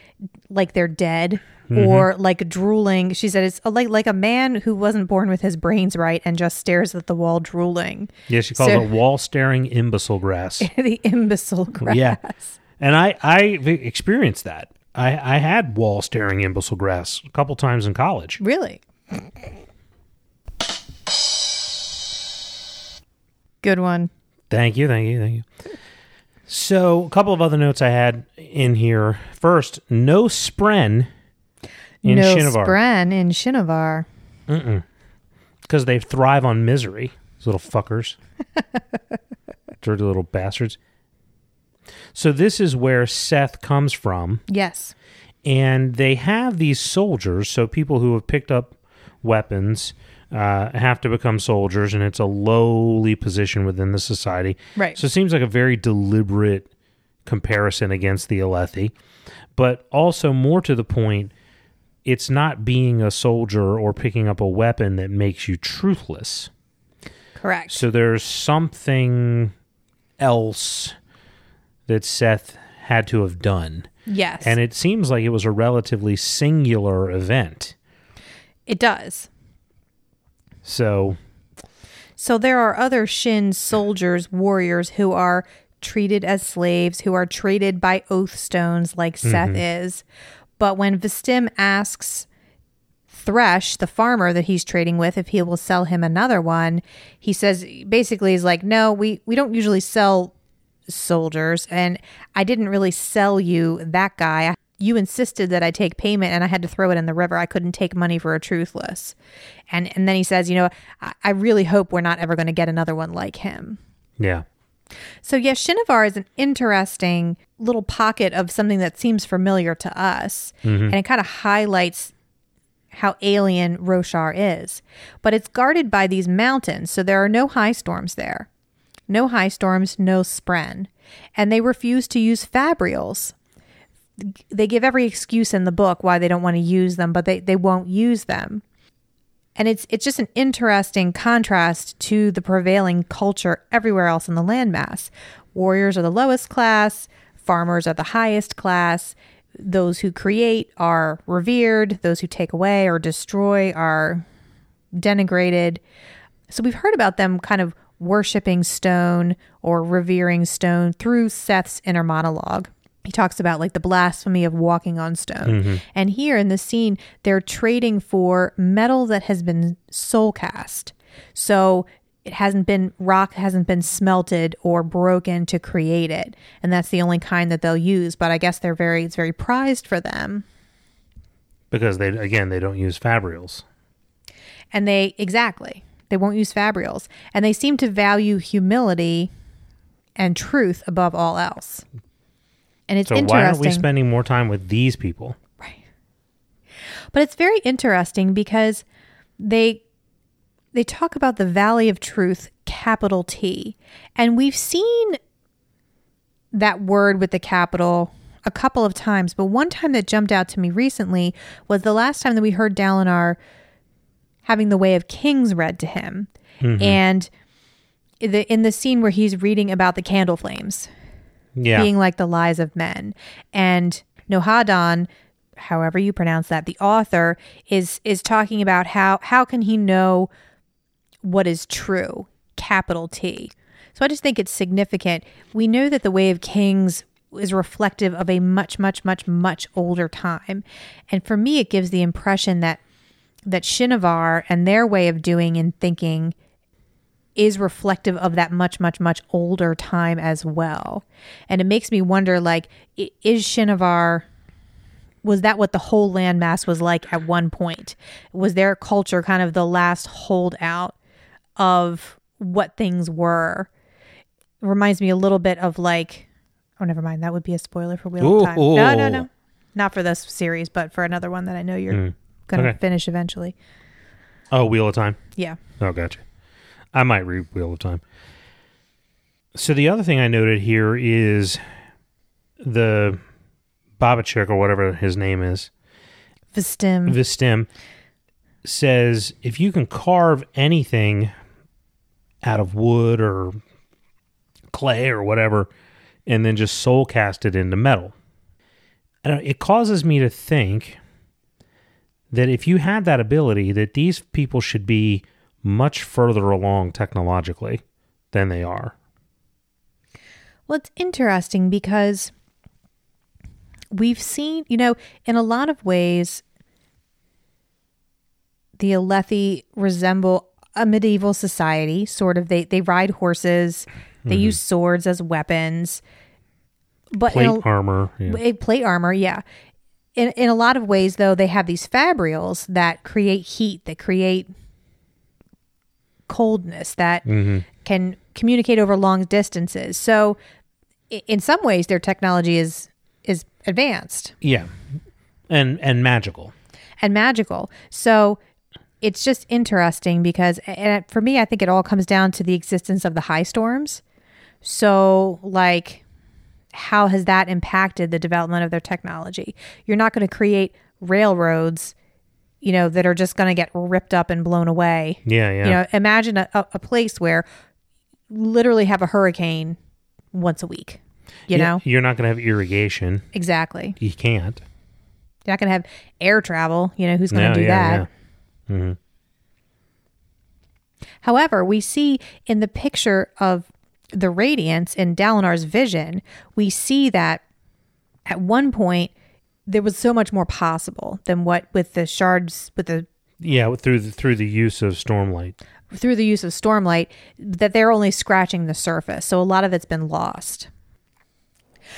like they're dead mm-hmm. or like drooling. She said it's like like a man who wasn't born with his brains right and just stares at the wall drooling. Yeah, she calls So- it wall staring imbecile grass. *laughs* the imbecile grass. Yeah. And I I experienced that. I I had wall staring imbecile grass a couple times in college. Really? *laughs* Good one. Thank you, thank you, thank you. So, a couple of other notes I had in here. First, no spren in no Shinovar Spren in Shinovar. because they thrive on misery. Those little fuckers, *laughs* dirty little bastards. So this is where Szeth comes from. Yes. and they have these soldiers so people who have picked up weapons uh, have to become soldiers and it's a lowly position within the society Right. so it seems like a very deliberate comparison against the alethi but also more to the point it's not being a soldier or picking up a weapon that makes you truthless Correct. so there's something else that szeth had to have done yes. and it seems like it was a relatively singular event. it does. So, So there are other Shin soldiers, warriors who are treated as slaves, who are traded by oath stones like Szeth mm-hmm. is. But when Vstim asks Thresh, the farmer that he's trading with, if he will sell him another one, he says basically he's like, No, we, we don't usually sell soldiers. And I didn't really sell you that guy. You insisted that I take payment and I had to throw it in the river. I couldn't take money for a truthless. And and then he says, you know, I, I really hope we're not ever going to get another one like him. Yeah. So yes, Shinovar is an interesting little pocket of something that seems familiar to us, mm-hmm. and it kind of highlights how alien Roshar is. But it's guarded by these mountains, so there are no high storms there. No high storms, no spren. And they refuse to use fabrials. They give every excuse in the book why they don't want to use them, but they, they won't use them. And it's it's just an interesting contrast to the prevailing culture everywhere else in the landmass. Warriors are the lowest class, farmers are the highest class. Those who create are revered, those who take away or destroy are denigrated. So we've heard about them kind of worshiping stone or revering stone through Szeth's inner monologue. He talks about like the blasphemy of walking on stone. Mm-hmm. And here in the scene, they're trading for metal that has been soul cast. So it hasn't been rock hasn't been smelted or broken to create it. And that's the only kind that they'll use. But I guess they're very it's very prized for them. Because they again they don't use fabrials. And they exactly. They won't use fabrials. And they seem to value humility and truth above all else. And it's So interesting. why aren't we spending more time with these people? Right. But it's very interesting because they they talk about the Valley of Truth, capital T. And we've seen that word with the capital a couple of times, but one time that jumped out to me recently was the last time that we heard Dalinar having the Way of Kings read to him. Mm-hmm. And the, in the scene where he's reading about the candle flames Yeah. being like the lies of men. And Nohadon, however you pronounce that, the author is is talking about how how can he know what is true, capital T. So I just think it's significant. We know that the Way of Kings is reflective of a much, much, much, much older time. And for me, it gives the impression that that Shinovar and their way of doing and thinking is reflective of that much, much, much older time as well. And it makes me wonder like, is Shinovar, was that what the whole landmass was like at one point? Was their culture kind of the last holdout of what things were? It reminds me a little bit of like, oh, never mind. That would be a spoiler for Wheel of Time. No, no, Ooh. no. Not for this series, but for another one that I know you're Mm. going to Okay. finish eventually. Oh, Wheel of Time. Yeah. Oh, gotcha. I might read Wheel of Time. So the other thing I noted here is the Babachik or whatever his name is, Vstim. Vstim, says if you can carve anything out of wood or clay or whatever, and then just soul cast it into metal, I don't- it causes me to think that if you had that ability, that these people should be much further along technologically than they are. Well, it's interesting because we've seen, you know, in a lot of ways, the Alethi resemble a medieval society. Sort of, they they ride horses, they mm-hmm. use swords as weapons, but Plate a, armor. Yeah. a eh, plate armor, yeah. In in a lot of ways, though, they have these fabrials that create heat, that create coldness, that mm-hmm. can communicate over long distances. So, in some ways, their technology is is advanced yeah. And and magical. and magical. So it's just interesting because, and for me, I think it all comes down to the existence of the high storms. So, like, how has that impacted the development of their technology? You're not going to create railroads, you know, that are just going to get ripped up and blown away. Yeah, yeah. You know, imagine a, a place where literally have a hurricane once a week. You Yeah, know, You're not going to have irrigation. exactly. You can't. You're not going to have air travel. You know, who's going to No, do yeah, that? yeah. Mhm. However, we see in the picture of the radiance in Dalinar's vision, we see that at one point there was so much more possible than what with the shards with the Yeah, through the, through the use of stormlight. through the use of stormlight that they're only scratching the surface. So a lot of it's been lost.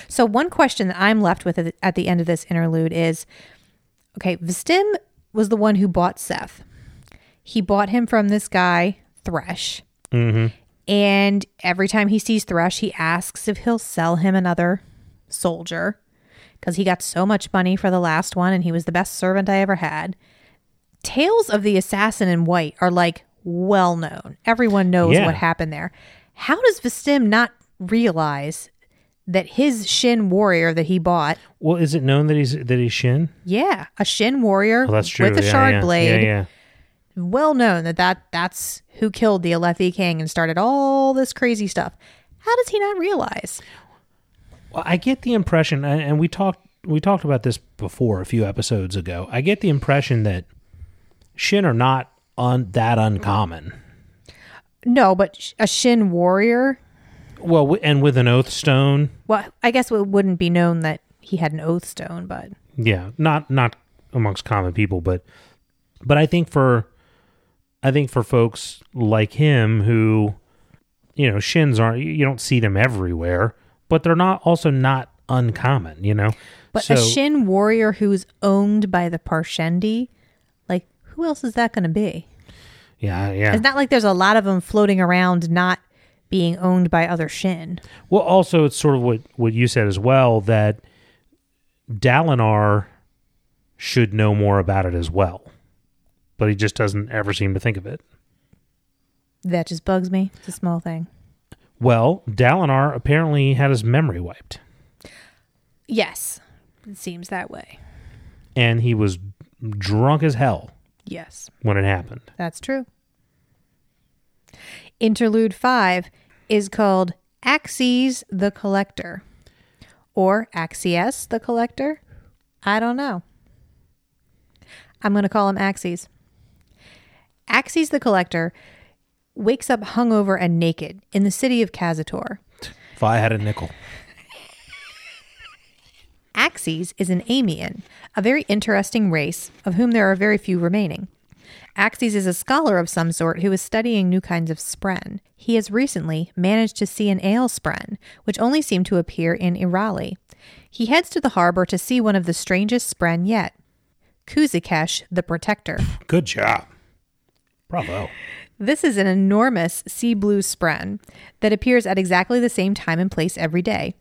So one question that I'm left with at the- at the end of this interlude is okay, Vstim was the one who bought Szeth. He bought him from this guy, Thresh. Mm-hmm. And every time he sees Thresh, he asks if he'll sell him another soldier because he got so much money for the last one and he was the best servant I ever had. Tales of the Assassin in White are like well known. Everyone knows Yeah. what happened there. How does Vstim not realize that his Shin warrior that he bought, Well, is it known that he's that he's Shin? yeah, a Shin warrior Well, that's true. with a yeah, shard yeah. blade, Yeah, yeah. well known that, that that's who killed the Alethi king and started all this crazy stuff. How does he not realize? Well, I get the impression, and we talked we talked about this before a few episodes ago. I get the impression that Shin are not un, that uncommon. No, but a Shin warrior. Well, and with an oath stone, Well, I guess it wouldn't be known that he had an oath stone, but yeah, not not amongst common people, but but I think for I think for folks like him who you know shins aren't you don't see them everywhere, but they're not also not uncommon. You know, but a Shin warrior who's owned by the Parshendi, like who else is that going to be? yeah, yeah. It's not like there's a lot of them floating around not being owned by other Shin. Well, also it's sort of what what you said as well that Dalinar should know more about it as well, but he just doesn't ever seem to think of it. That just bugs me. It's a small thing. Well, Dalinar apparently had his memory wiped, Yes, it seems that way. and he was drunk as hell Yes, when it happened. that's true. Interlude 5 is called Axes the Collector or Axies the Collector. I don't know. I'm going to call him Axes. Axes the Collector wakes up hungover and naked in the city of Kasitor. If I had a nickel, Axes is an Aimian, a very interesting race of whom there are very few remaining. Axes is a scholar of some sort who is studying new kinds of spren. He has recently managed to see an ale spren, which only seem to appear in Irali. He heads to the harbor to see one of the strangest spren yet, Cusicesh the Protector. good job, bravo. This is an enormous sea blue spren that appears at exactly the same time and place every day.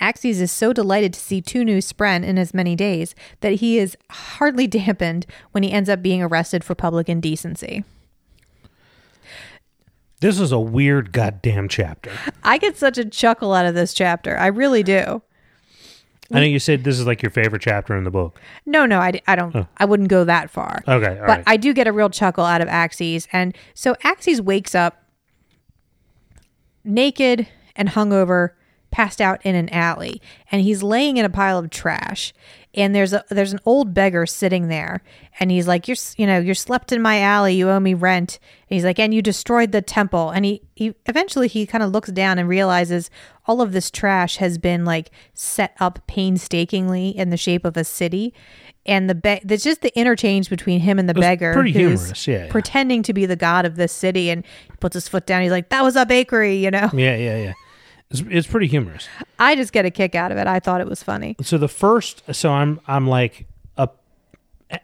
Axes is so delighted to see two new spren in as many days that he is hardly *laughs* dampened when he ends up being arrested for public indecency. This is a weird goddamn chapter. I get such a chuckle out of this chapter. I really do. I know you said this is like your favorite chapter in the book. No, no, I, I don't. I wouldn't go that far. Okay, but right. I do get a real chuckle out of Axes. And so Axes wakes up naked and hungover, passed out in an alley, and he's laying in a pile of trash. And there's a there's an old beggar sitting there, and he's like, "You're you know you're slept in my alley. You owe me rent." And he's like, "And you destroyed the temple." And he he eventually he kind of looks down and realizes all of this trash has been like set up painstakingly in the shape of a city. And the be- there's just the interchange between him and the beggar, pretty who's humorous, yeah, yeah. pretending to be the god of this city, and he puts his foot down. He's like, "That was a bakery," you know. Yeah, yeah, yeah. It's, it's pretty humorous. I just get a kick out of it. I thought it was funny. so the first so i'm i'm like a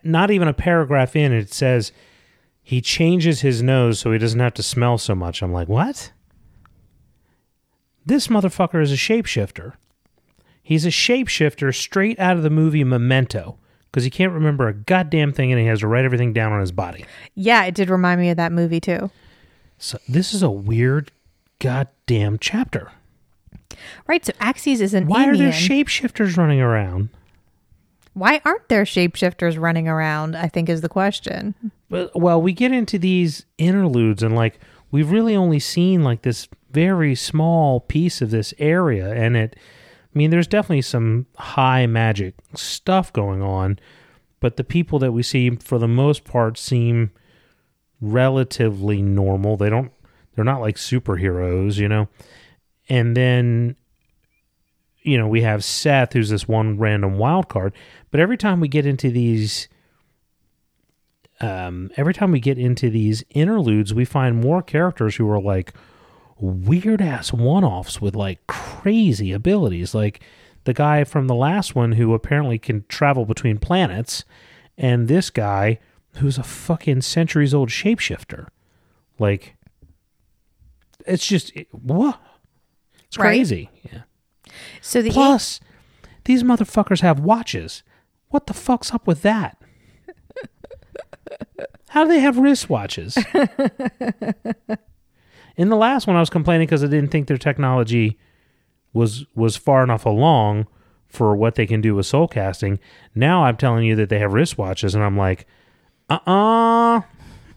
not even a paragraph in it says he changes his nose so he doesn't have to smell so much i'm like what this motherfucker is a shapeshifter he's a shapeshifter straight out of the movie memento because he can't remember a goddamn thing and he has to write everything down on his body Yeah, it did remind me of that movie too. so this is a weird goddamn chapter Right. So Axes is an why are there shapeshifters running around Why aren't there shapeshifters running around? I think is the question. But well, we get into these interludes and like we've really only seen like this very small piece of this area and it I mean there's definitely some high magic stuff going on, but the people that we see for the most part seem relatively normal. They don't they're not like superheroes, you know. And then you know, we have Szeth who's this one random wild card, but every time we get into these um, every time we get into these interludes, we find more characters who are like weird ass one offs with like crazy abilities. Like the guy from the last one who apparently can travel between planets, and this guy who's a fucking centuries old shapeshifter. Like, it's just it, what? It's Right. crazy. Yeah. So the Plus, these motherfuckers have watches. What the fuck's up with that? *laughs* How do they have wristwatches? *laughs* In the last one, I was complaining because I didn't think their technology was was far enough along for what they can do with soul casting. Now I'm telling you that they have wristwatches, and I'm like, uh uh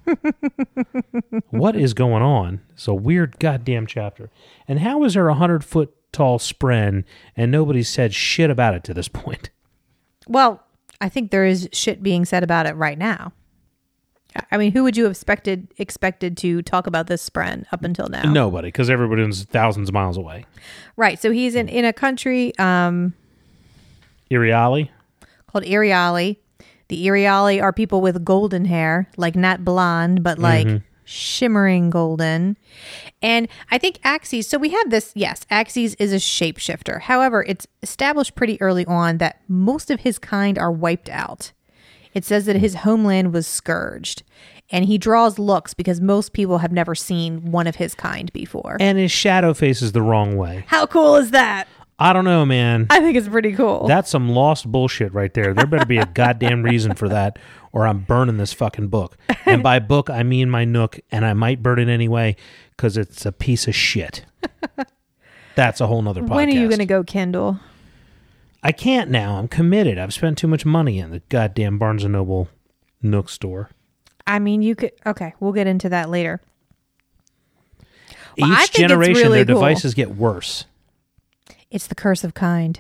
*laughs* what is going on? It's a weird goddamn chapter. And how is there a hundred foot tall spren and nobody said shit about it to this point? well, I think there is shit being said about it right now. I- mean, who would you have expected expected to talk about this spren up until now? Nobody, because everybody's thousands of miles away. Right. So he's in, in a country um, Iriali? called Iriali. The Iriali are people with golden hair, like not blonde, but mm-hmm. like shimmering golden. And I think Axes, so we have this, yes, Axes is a shapeshifter. However, it's established pretty early on that most of his kind are wiped out. It says that his homeland was scourged. And he draws looks because most people have never seen one of his kind before. And his shadow faces the wrong way. How cool is that? I don't know, man. I think it's pretty cool. That's some lost bullshit right there. There better be a *laughs* goddamn reason for that, or I'm burning this fucking book. And by *laughs* book, I mean my Nook, and I might burn it anyway because it's a piece of shit. *laughs* That's a whole nother podcast. when are you going to go Kindle? I can't now. I'm committed. I've spent too much money in the goddamn Barnes and Noble Nook store. I mean, you could. Okay, we'll get into that later. Each Well, it's generation, really their cool. devices get worse. It's the curse of kind.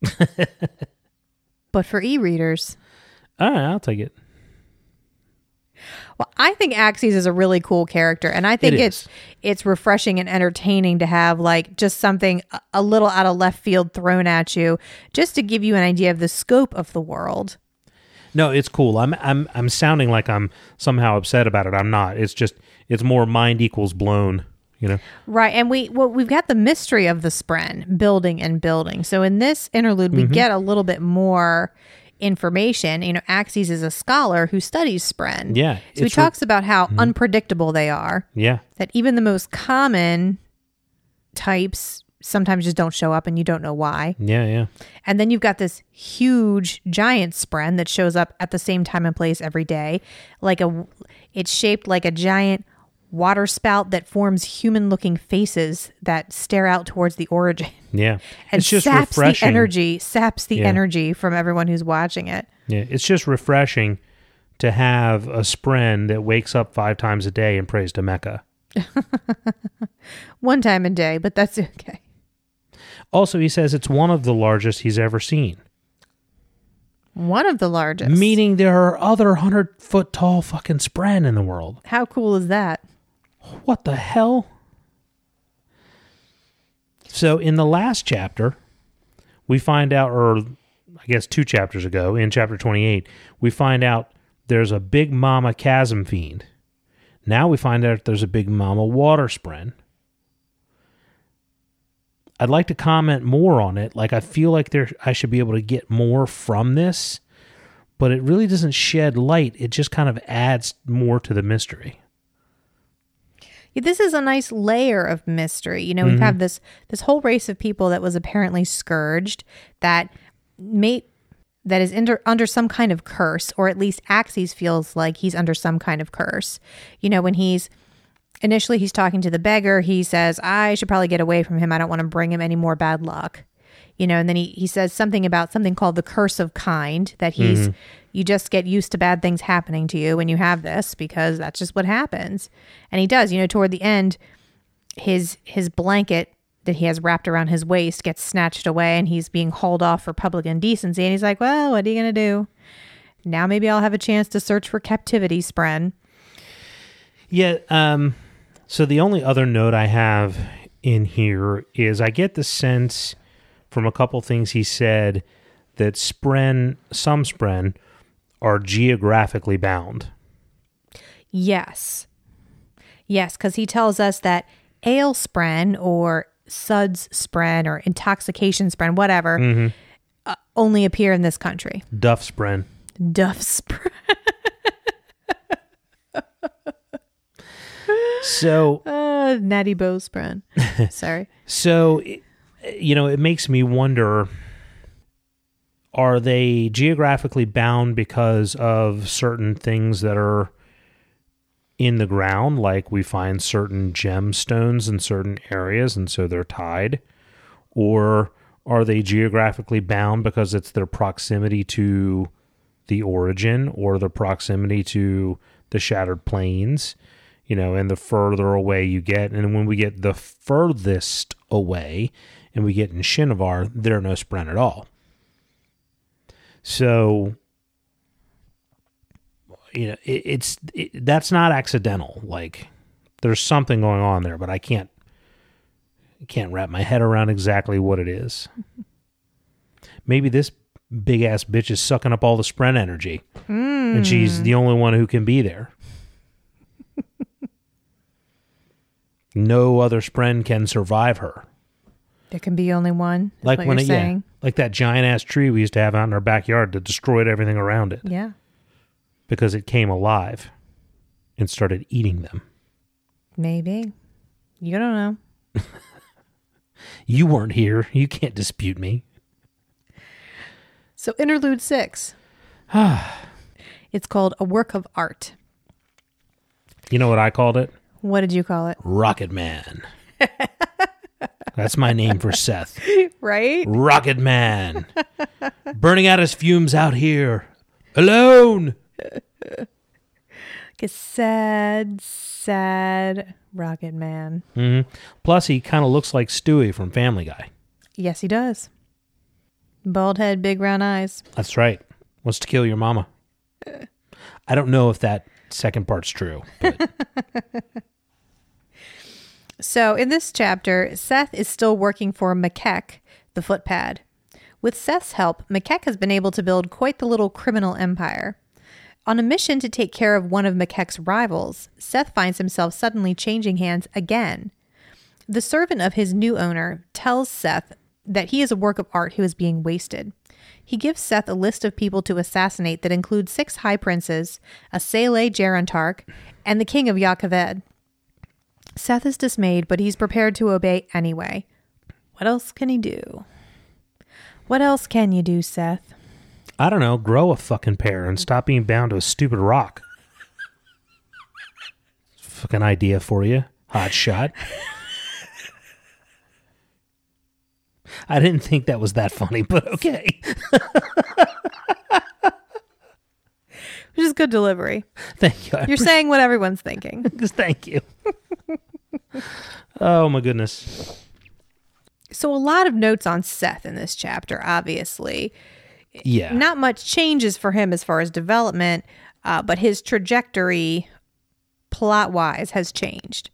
*laughs* but for e-readers, All right, I'll take it. well, I think Axes is a really cool character, and I think It it's it's refreshing and entertaining to have like just something a- a little out of left field thrown at you, just to give you an idea of the scope of the world. No, it's cool. I'm I'm I'm sounding like I'm somehow upset about it. I'm not. It's just it's more mind equals blown. You know. Right, and we well we've got the mystery of the Spren building and building. So in this interlude, Mm-hmm. we get a little bit more information. You know, Axes is a scholar who studies Spren. Yeah, so he it's re- talks about how unpredictable they are. Yeah. That even the most common types sometimes just don't show up, and you don't know why. Yeah. Yeah. And then you've got this huge giant spren that shows up at the same time and place every day. Like a it's shaped like a giant water spout that forms human looking faces that stare out towards the origin Yeah. *laughs* and it's just saps the energy saps the Yeah. energy from everyone who's watching it. Yeah. It's just refreshing to have a spren that wakes up five times a day and prays to Mecca. *laughs* One time a day, but that's okay. Also, he says it's one of the largest he's ever seen, One of the largest. meaning there are other hundred foot tall fucking spren in the world. How cool is that? What the hell? So, in the last chapter, we find out, or I guess two chapters ago, in chapter 28, we find out there's a big mama chasm fiend. Now we find out there's a big mama water spren. I'd like to comment more on it. Like I feel like there I should be able to get more from this, but it really doesn't shed light. It just kind of adds more to the mystery. This is a nice layer of mystery. You know, we mm-hmm. have this this whole race of people that was apparently scourged that may that is under under some kind of curse, or at least Axes feels like he's under some kind of curse. You know, when he's initially he's talking to the beggar, he says, "I should probably get away from him. I don't want to bring him any more bad luck." You know, and then he, he says something about something called the curse of kind that he's you just get used to bad things happening to you when you have this because that's just what happens. And he does, you know, toward the end his his blanket that he has wrapped around his waist gets snatched away and he's being hauled off for public indecency and he's like, "Well, what are you going to do? Now maybe I'll have a chance to search for captivity, Spren." Yeah. Um, so the only other note I have in here is I get the sense from a couple things he said that Spren, some Spren, are geographically bound. Yes. Yes, because he tells us that ale spren or suds spren or intoxication spren, whatever, uh, only appear in this country. Duff Spren. Duff spren. So *laughs* Uh, natty bow spren. *laughs* Sorry. So, you know, it makes me wonder are they geographically bound because of certain things that are in the ground? Like we find certain gemstones in certain areas, and so they're tied? Or are they geographically bound because it's their proximity to the origin or the proximity to the shattered plains? you know, and the further away you get, and when we get the furthest away, and we get in Shinovar, there are no Spren at all. So, you know, it, it's it, that's not accidental. Like, there's something going on there, but I can't can't wrap my head around exactly what it is. Maybe this big ass bitch is sucking up all the Spren energy, and she's the only one who can be there. *laughs* no other spren can survive her. There can be only one. Like what when you're it, yeah, like that giant ass tree we used to have out in our backyard that destroyed everything around it Yeah. because it came alive and started eating them. Maybe. You don't know. *laughs* You weren't here. You can't dispute me. So, interlude six. *sighs* it's called A Work of Art. You know what I called it? What did you call it? Rocket Man. *laughs* That's my name for Szeth. *laughs* Right? Rocket Man. *laughs* Burning out his fumes out here. Alone. Like a sad, sad rocket man. hmm Plus, he kind of looks like Stewie from Family Guy. Yes, he does. Bald head, big round eyes. That's right. Wants to kill your mama. *laughs* I don't know if that second part's true. But So, in this chapter, Szeth is still working for Makek, the footpad. With Szeth's help, Makek has been able to build quite the little criminal empire. On a mission to take care of one of Makek's rivals, Szeth finds himself suddenly changing hands again. The servant of his new owner tells Szeth that he is a work of art who is being wasted. He gives Szeth a list of people to assassinate that includes six high princes, a Sele Gerontarch, and the king of Jah Keved. Szeth is dismayed, but he's prepared to obey anyway. What else can he do? What else can you do, Szeth? I don't know. Grow a fucking pair and stop being bound to a stupid rock. Fucking idea for you. Hot shot. I didn't think that was that funny, but okay. Which is good delivery. Thank you. I You're saying what everyone's thinking. Just *laughs* thank you. Oh my goodness. So, a lot of notes on Szeth in this chapter, obviously. Yeah. Not much changes for him as far as development, uh, but his trajectory, plot wise, has changed.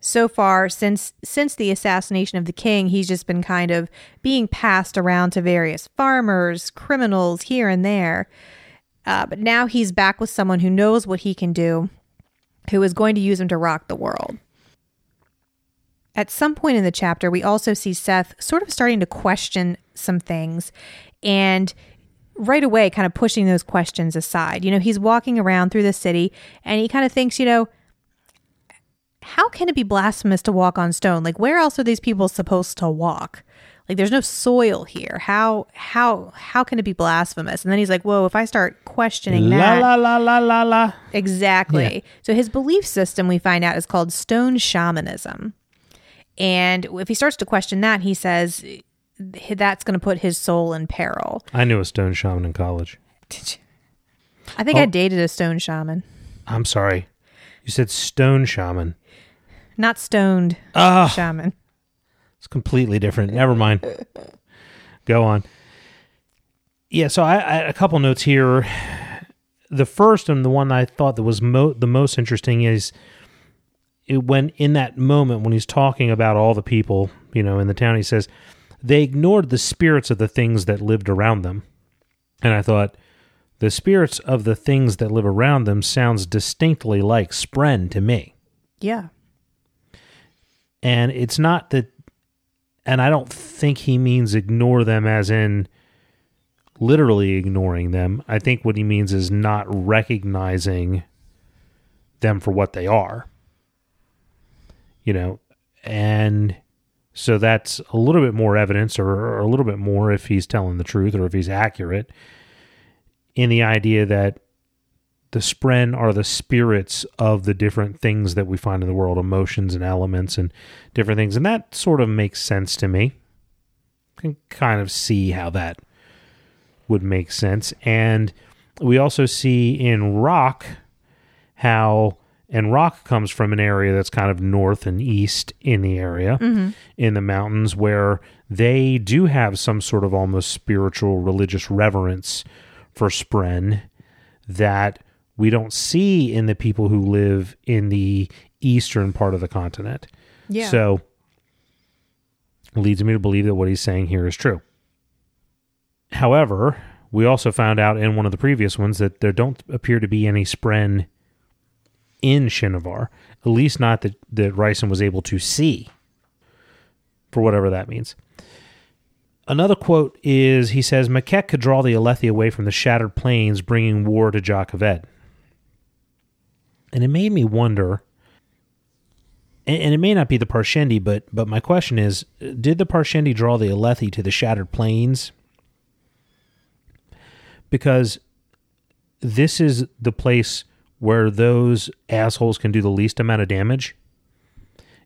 So far, since since the assassination of the king, he's just been kind of being passed around to various farmers, criminals here and there. Uh, but now he's back with someone who knows what he can do, who is going to use him to rock the world. At some point in the chapter, we also see Szeth sort of starting to question some things and right away kind of pushing those questions aside. You know, he's walking around through the city and he kind of thinks, you know, how can it be blasphemous to walk on stone? Like where else are these people supposed to walk? Like there's no soil here. How how how can it be blasphemous? And then he's like, "Whoa, if I start questioning La that." la la la la la. Exactly. So his belief system we find out is called stone shamanism. And if he starts to question that, he says that's going to put his soul in peril. I knew a stone shaman in college. Did you? I think I Oh. dated a stone shaman, I'm sorry. You said stone shaman. not stoned Ah, shaman. it's completely different. Never mind. Go on. Yeah, so I, I had a couple notes here. The first and the one I thought that was mo- the most interesting is it, when in that moment when he's talking about all the people, you know, in the town, he says they ignored the spirits of the things that lived around them. And I thought The spirits of the things that live around them sounds distinctly like Spren to me. Yeah. And it's not that, and I don't think he means ignore them as in literally ignoring them. I think what he means is not recognizing them for what they are. You know, and so that's a little bit more evidence, or, or a little bit more if he's telling the truth or if he's accurate in the idea that the spren are the spirits of the different things that we find in the world, emotions and elements and different things. And that sort of makes sense to me. I can kind of see how that would make sense. And we also see in rock how and rock comes from an area that's kind of north and east in the area mm-hmm. in the mountains where they do have some sort of almost spiritual religious reverence for spren that we don't see in the people who live in the eastern part of the continent Yeah. so leads me to believe that what he's saying here is true. However, we also found out in one of the previous ones that there don't appear to be any spren in Shinovar, at least not that, that Rysn was able to see, for whatever that means. Another quote is he says, Makek could draw the Alethi away from the shattered plains, bringing war to Jah Keved. And it made me wonder and, and it may not be the Parshendi, but but my question is, did the Parshendi draw the Alethi to the shattered plains? Because this is the place where those assholes can do the least amount of damage.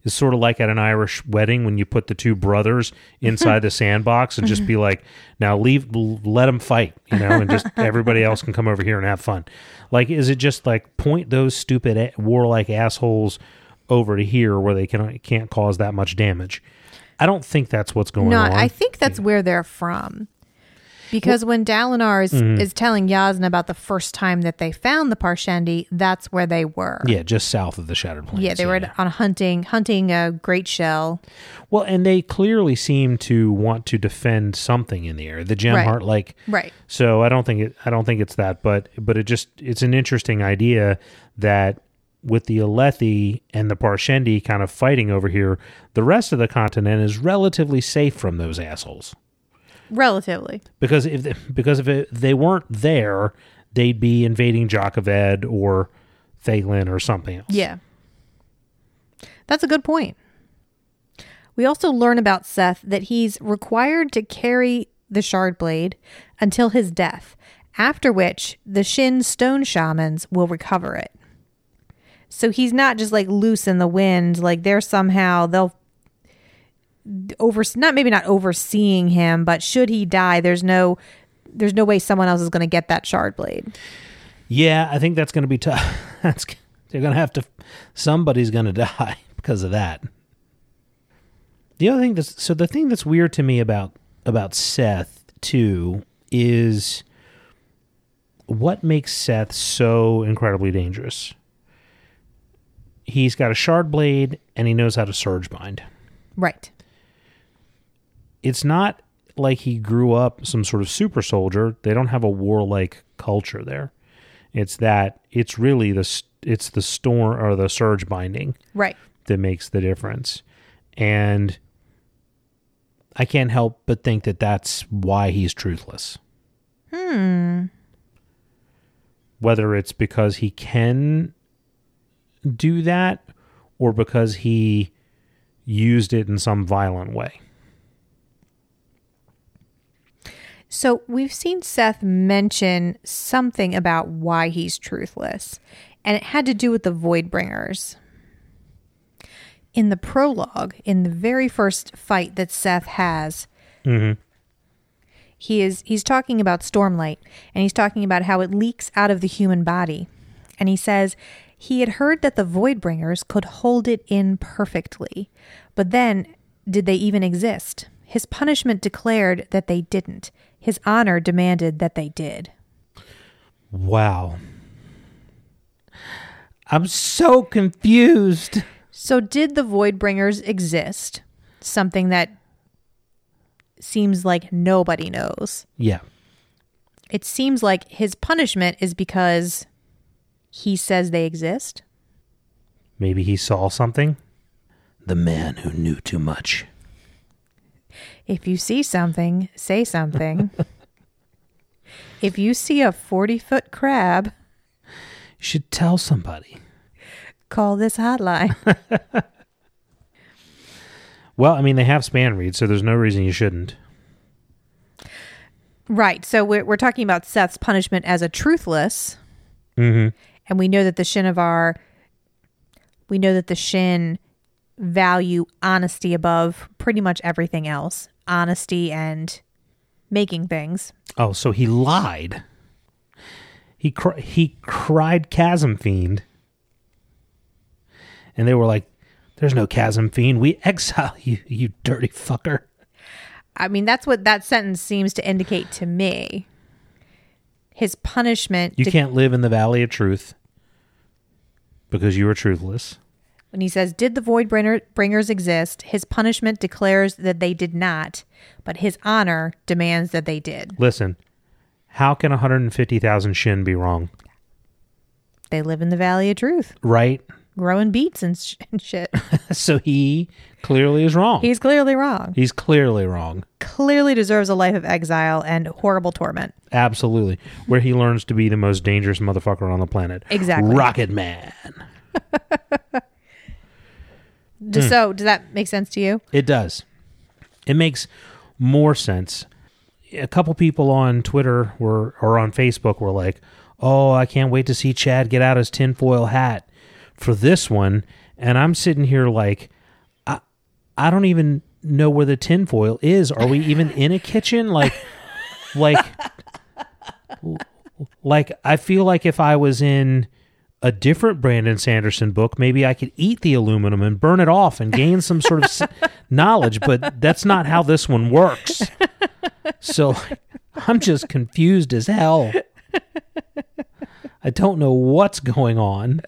It's sort of like at an Irish wedding when you put the two brothers *laughs* inside the sandbox and just be like, "Now leave, let them fight," you know, and just *laughs* everybody else can come over here and have fun. Like, is it just like point those stupid warlike assholes over to here where they can can't cause that much damage? I don't think that's what's going No, on. I think that's where they're from. Because when Dalinar is, Mm-hmm. is telling Jasnah about the first time that they found the Parshendi, that's where they were. yeah, just south of the shattered plains. Yeah, they were on hunting hunting a great shell. Well, and they clearly seem to want to defend something in the air, The gem Right. heart, like Right. So I don't think it. I don't think it's that, but but it just it's an interesting idea that with the Alethi and the Parshendi kind of fighting over here, the rest of the continent is relatively safe from those assholes. Relatively. Because if they, because if it, they weren't there, they'd be invading Jah Keved or Thaylen or something else. Yeah. That's a good point. We also learn about Szeth that he's required to carry the shard blade until his death, after which the Shin stone shamans will recover it. So he's not just like loose in the wind, like they're somehow they'll over not maybe not overseeing him, but should he die, there's no there's no way someone else is going to get that shard blade. Yeah, I think that's going to be tough. *laughs* That's they're going to have to. Somebody's going *laughs* to die because of that. The other thing that's so the thing that's weird to me about about Szeth too is what makes Szeth so incredibly dangerous. He's got a shard blade and he knows how to surge bind. Right. It's not like he grew up some sort of super soldier. They don't have a warlike culture there. It's that it's really the it's the storm or the surge binding Right. that makes the difference. And I can't help but think that that's why he's truthless. Hmm. Whether it's because he can do that or because he used it in some violent way. So we've seen Szeth mention something about why he's truthless, and it had to do with the Voidbringers. In the prologue, in the very first fight that Szeth has, mm-hmm. he is he's talking about Stormlight, and he's talking about how it leaks out of the human body, and he says he had heard that the Voidbringers could hold it in perfectly, but then did they even exist? His punishment declared that they didn't. His honor demanded that they did. Wow. I'm so confused. So, did the Voidbringers exist? Something that seems like nobody knows. Yeah. it seems like his punishment is because he says they exist. Maybe he saw something. The man who knew too much. If you see something, say something. *laughs* if you see a 40 foot crab, You should tell somebody. call this hotline. *laughs* Well, I mean, they have spanreeds, so there's no reason you shouldn't. right. So we're, we're talking about Szeth's punishment as a truthless. Mm-hmm. And we know that the Shinovar, we know that the Shin value honesty above pretty much everything else. Honesty and making things. Oh, so he lied. He cr- he cried chasm fiend, and they were like, "There's no chasm fiend. We exile you, you dirty fucker." I mean, that's what that sentence seems to indicate to me. His punishment You de- can't live in the valley of truth because you are truthless. When he says, Did the void bringer- bringers exist? His punishment declares that they did not, but his honor demands that they did. Listen, how can 150,000 shin be wrong? They live in the valley of truth, Right? growing beets and, sh- and shit. *laughs* so he clearly is wrong. He's clearly wrong. He's clearly wrong. Clearly deserves a life of exile and horrible torment. Absolutely. Where he learns to be the most dangerous motherfucker on the planet. Exactly. Rocket Man. *laughs* D- hmm. So, does that make sense to you? It does. It makes more sense. A couple people on Twitter were or on Facebook were like, "Oh, I can't wait to see Chad get out his tinfoil hat for this one." And I'm sitting here like, I, I don't even know where the tinfoil is. Are we even in a kitchen? Like, like, *laughs* like I feel like if I was in a different Brandon Sanderson book, maybe I could eat the aluminum and burn it off and gain *laughs* some sort of s- knowledge, but that's not how this one works. So *laughs* I'm just confused as hell. I don't know what's going on.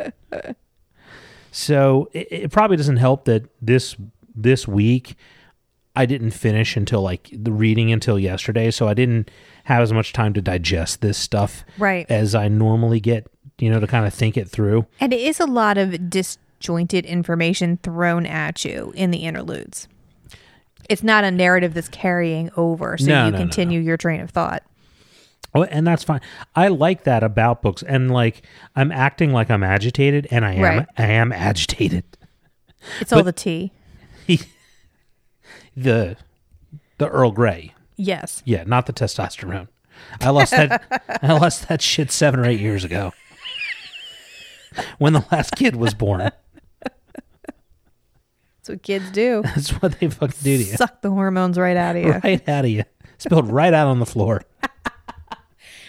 So it, it probably doesn't help that this this week I didn't finish until like the reading until yesterday, so I didn't have as much time to digest this stuff Right. as I normally get, you know, to kind of think it through. And it is a lot of disjointed information thrown at you in the interludes. It's not a narrative that's carrying over, so No, you no, no, continue your train of thought. Oh, and that's fine. I like that about books, and like I'm acting like I'm agitated, and I am. Right. I am agitated. It's all the tea. *laughs* the the Earl Grey, Yes. yeah, not the testosterone. I lost that. *laughs* I lost that shit seven or eight years ago, when the last kid was born. That's what kids do. *laughs* That's what they fucking do to you, Suck the hormones right out of you. right out of you, spilled right out on the floor. *laughs*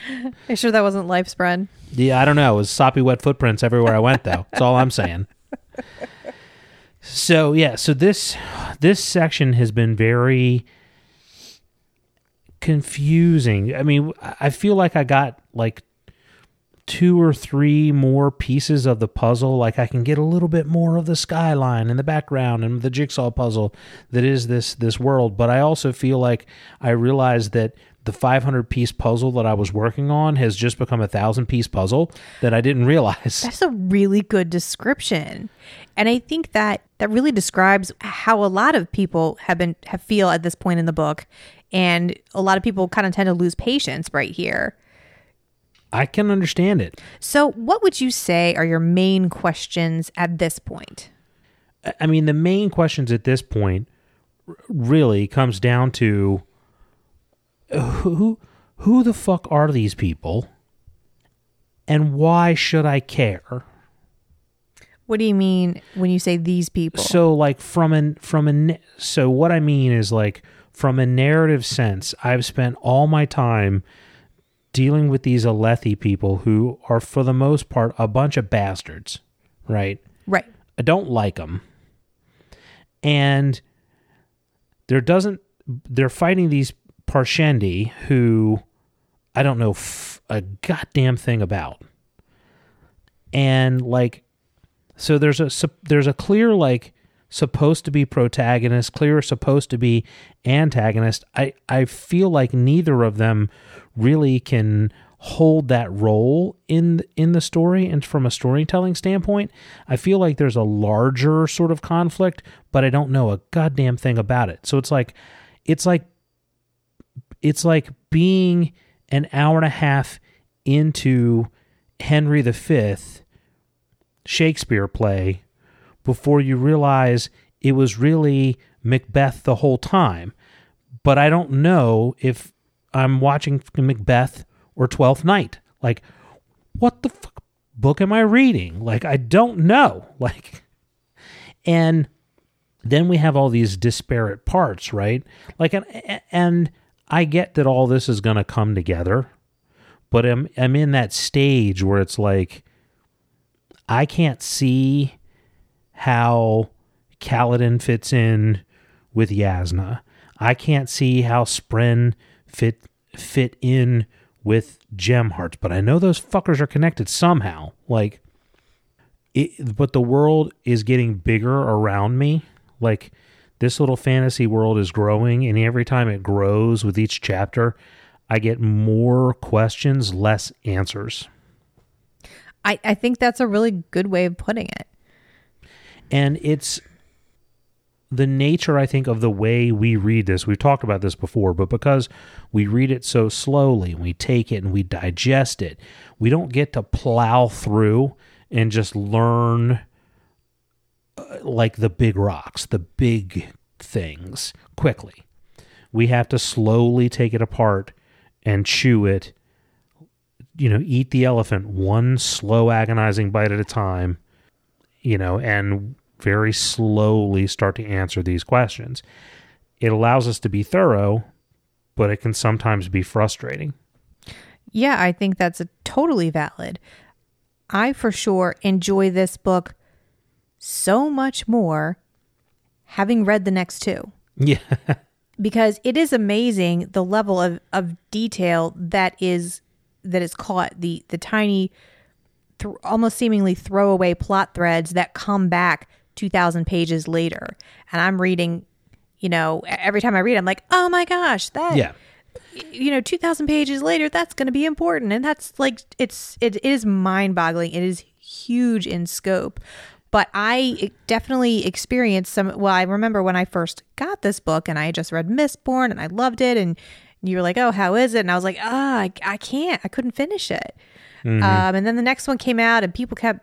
Are You sure that wasn't lifespren? Yeah, I don't know. It was soppy wet footprints everywhere I went, though. That's all I'm saying. So yeah, so this this section has been very confusing. I mean, I feel like I got like two or three more pieces of the puzzle. Like I can get a little bit more of the skyline in the background and the jigsaw puzzle that is this this world. But I also feel like I realized that the 500 piece puzzle that I was working on has just become a thousand piece puzzle that I didn't realize. That's a really good description. And I think that that really describes how a lot of people have been have feel at this point in the book. And a lot of people kind of tend to lose patience right here. I can understand it. So, what would you say are your main questions at this point? I- mean, the main questions at this point really comes down to who who the fuck are these people, and why should I care? What do you mean when you say these people? So, like from an from an so what I mean is like from a narrative sense, I've spent all my time dealing with these Alethi people who are, for the most part, a bunch of bastards, right? right. I don't like them. And there doesn't they're fighting these Parshendi who I don't know f- a goddamn thing about. And like so there's a sup- there's a clear like supposed to be protagonist, Clear supposed to be antagonist. I, I feel like neither of them really can hold that role in in the story and from a storytelling standpoint i feel like there's a larger sort of conflict but i don't know a goddamn thing about it. So it's like it's like it's like being an hour and a half into henry v shakespeare play before you realize it was really macbeth the whole time. But i don't know if i'm watching macbeth or Twelfth Night. Like, what the fuck book am I reading? Like, I don't know. *laughs* Like, and then we have all these disparate parts, right? Like, and, and I get that all this is going to come together, but I'm, I'm in that stage where it's like, I can't see how Kaladin fits in with Jasnah. I can't see how Spren fit fit in with gem hearts, but I know those fuckers are connected somehow. Like, it, but the world is getting bigger around me. Like, this little fantasy world is growing, and every time it grows with each chapter, I get more questions, less answers. I, I think that's a really good way of putting it. And it's the nature, I think, of the way we read this. We've talked about this before, but because we read it so slowly, we take it and we digest it, we don't get to plow through and just learn uh, like the big rocks, the big things quickly. We have to slowly take it apart and chew it, you know, eat the elephant one slow, agonizing bite at a time, you know, and very slowly start to answer these questions. It allows us to be thorough, but it can sometimes be frustrating. Yeah, I think that's a totally valid. I for sure enjoy this book so much more having read the next two. Yeah. *laughs* because it is amazing the level of, of detail that is that is caught the the tiny th- almost seemingly throwaway plot threads that come back 2000 pages later. And i'm reading you know every time i read i'm like oh my gosh that Yeah. you know 2000 pages later that's going to be important. And that's like it's it is mind-boggling. It is huge in scope. But i definitely experienced some well i remember when i first got this book and i just read mistborn and i loved it and you were like oh how is it? And i was like ah I, I can't. I couldn't finish it. Um, and then the next one came out and people kept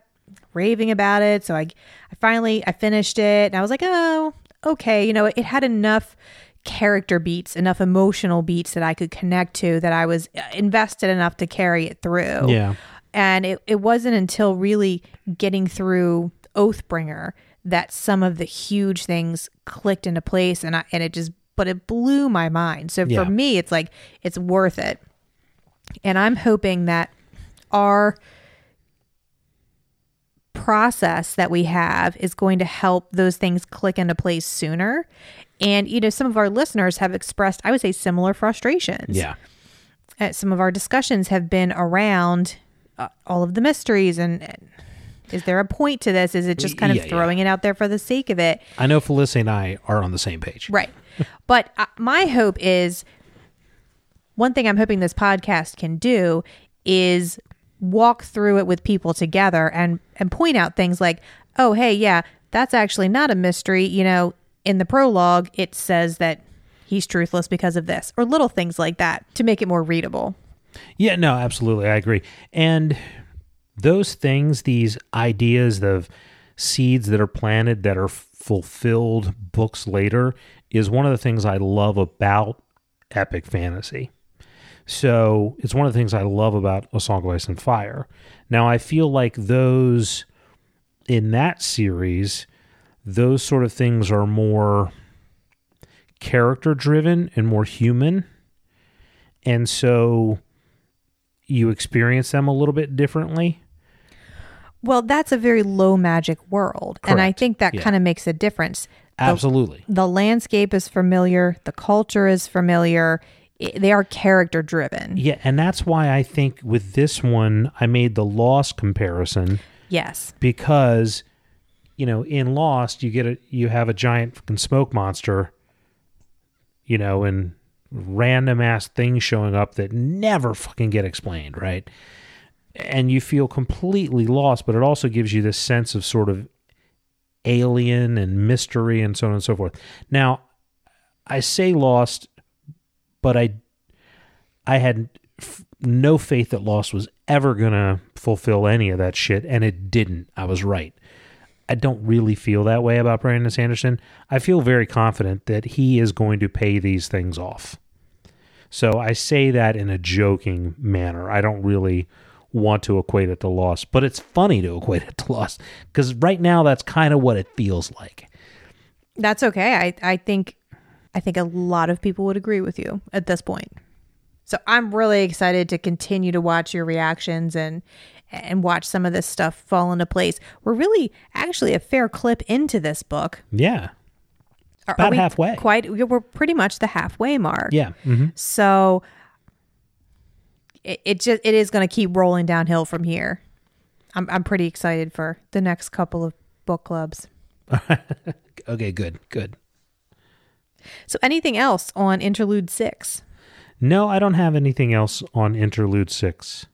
raving about it. So i i finally i finished it and i was like oh okay. You know it had enough character beats enough emotional beats that i could connect to that i was uh, invested enough to carry it through. Yeah. and it, it wasn't until really getting through oathbringer that some of the huge things clicked into place and I, and it just but it blew my mind. So Yeah. for me it's like it's worth it. And i'm hoping that our process that we have is going to help those things click into place sooner and you know some of our listeners have expressed i would say similar frustrations Yeah. uh, some of our discussions have been around uh, all of the mysteries and, and is there a point to this is it just kind of yeah. throwing it out there for the sake of it I know Felicity and I are on the same page. right *laughs* but uh, my hope is one thing i'm hoping this podcast can do is walk through it with people together and and point out things like oh hey yeah that's actually not a mystery you know in the prologue it says that he's truthless because of this or little things like that to make it more readable Yeah, no, absolutely. I agree. And those things, these ideas of seeds that are planted that are fulfilled books later, is one of the things I love about epic fantasy. So it's one of the things I love about A Song of Ice and Fire. Now, I feel like those in that series, those sort of things are more character driven and more human. And so you experience them a little bit differently. Well, that's a very low magic world. And I think that Yeah. kind of makes a difference. The- Absolutely. The, landscape is familiar, the culture is familiar. They are character driven. Yeah, and that's why I think with this one I made the Lost comparison Yes. because you know, in Lost, you get a you have a giant fucking smoke monster, you know, and random ass things showing up that never fucking get explained, right? And you feel completely lost, but it also gives you this sense of sort of alien and mystery and so on and so forth. Now, I say lost, but I I had f- no faith that Lost was ever going to fulfill any of that shit, and it didn't. I was right. I don't really feel that way about Brandon Sanderson. I feel very confident that he is going to pay these things off. So I say that in a joking manner. I don't really want to equate it to loss, but it's funny to equate it to loss because right now that's kind of what it feels like. That's okay. I, I think I think a lot of people would agree with you at this point. So I'm really excited to continue to watch your reactions and and watch some of this stuff fall into place. We're really actually a fair clip into this book. Yeah. Are, About are halfway. Quite we're pretty much the halfway mark. Yeah. hmm So it, it just it is going to keep rolling downhill from here. I'm I'm pretty excited for the next couple of book clubs. *laughs* Okay, good. Good. So anything else on interlude 6? No, I don't have anything else on Interlude 6.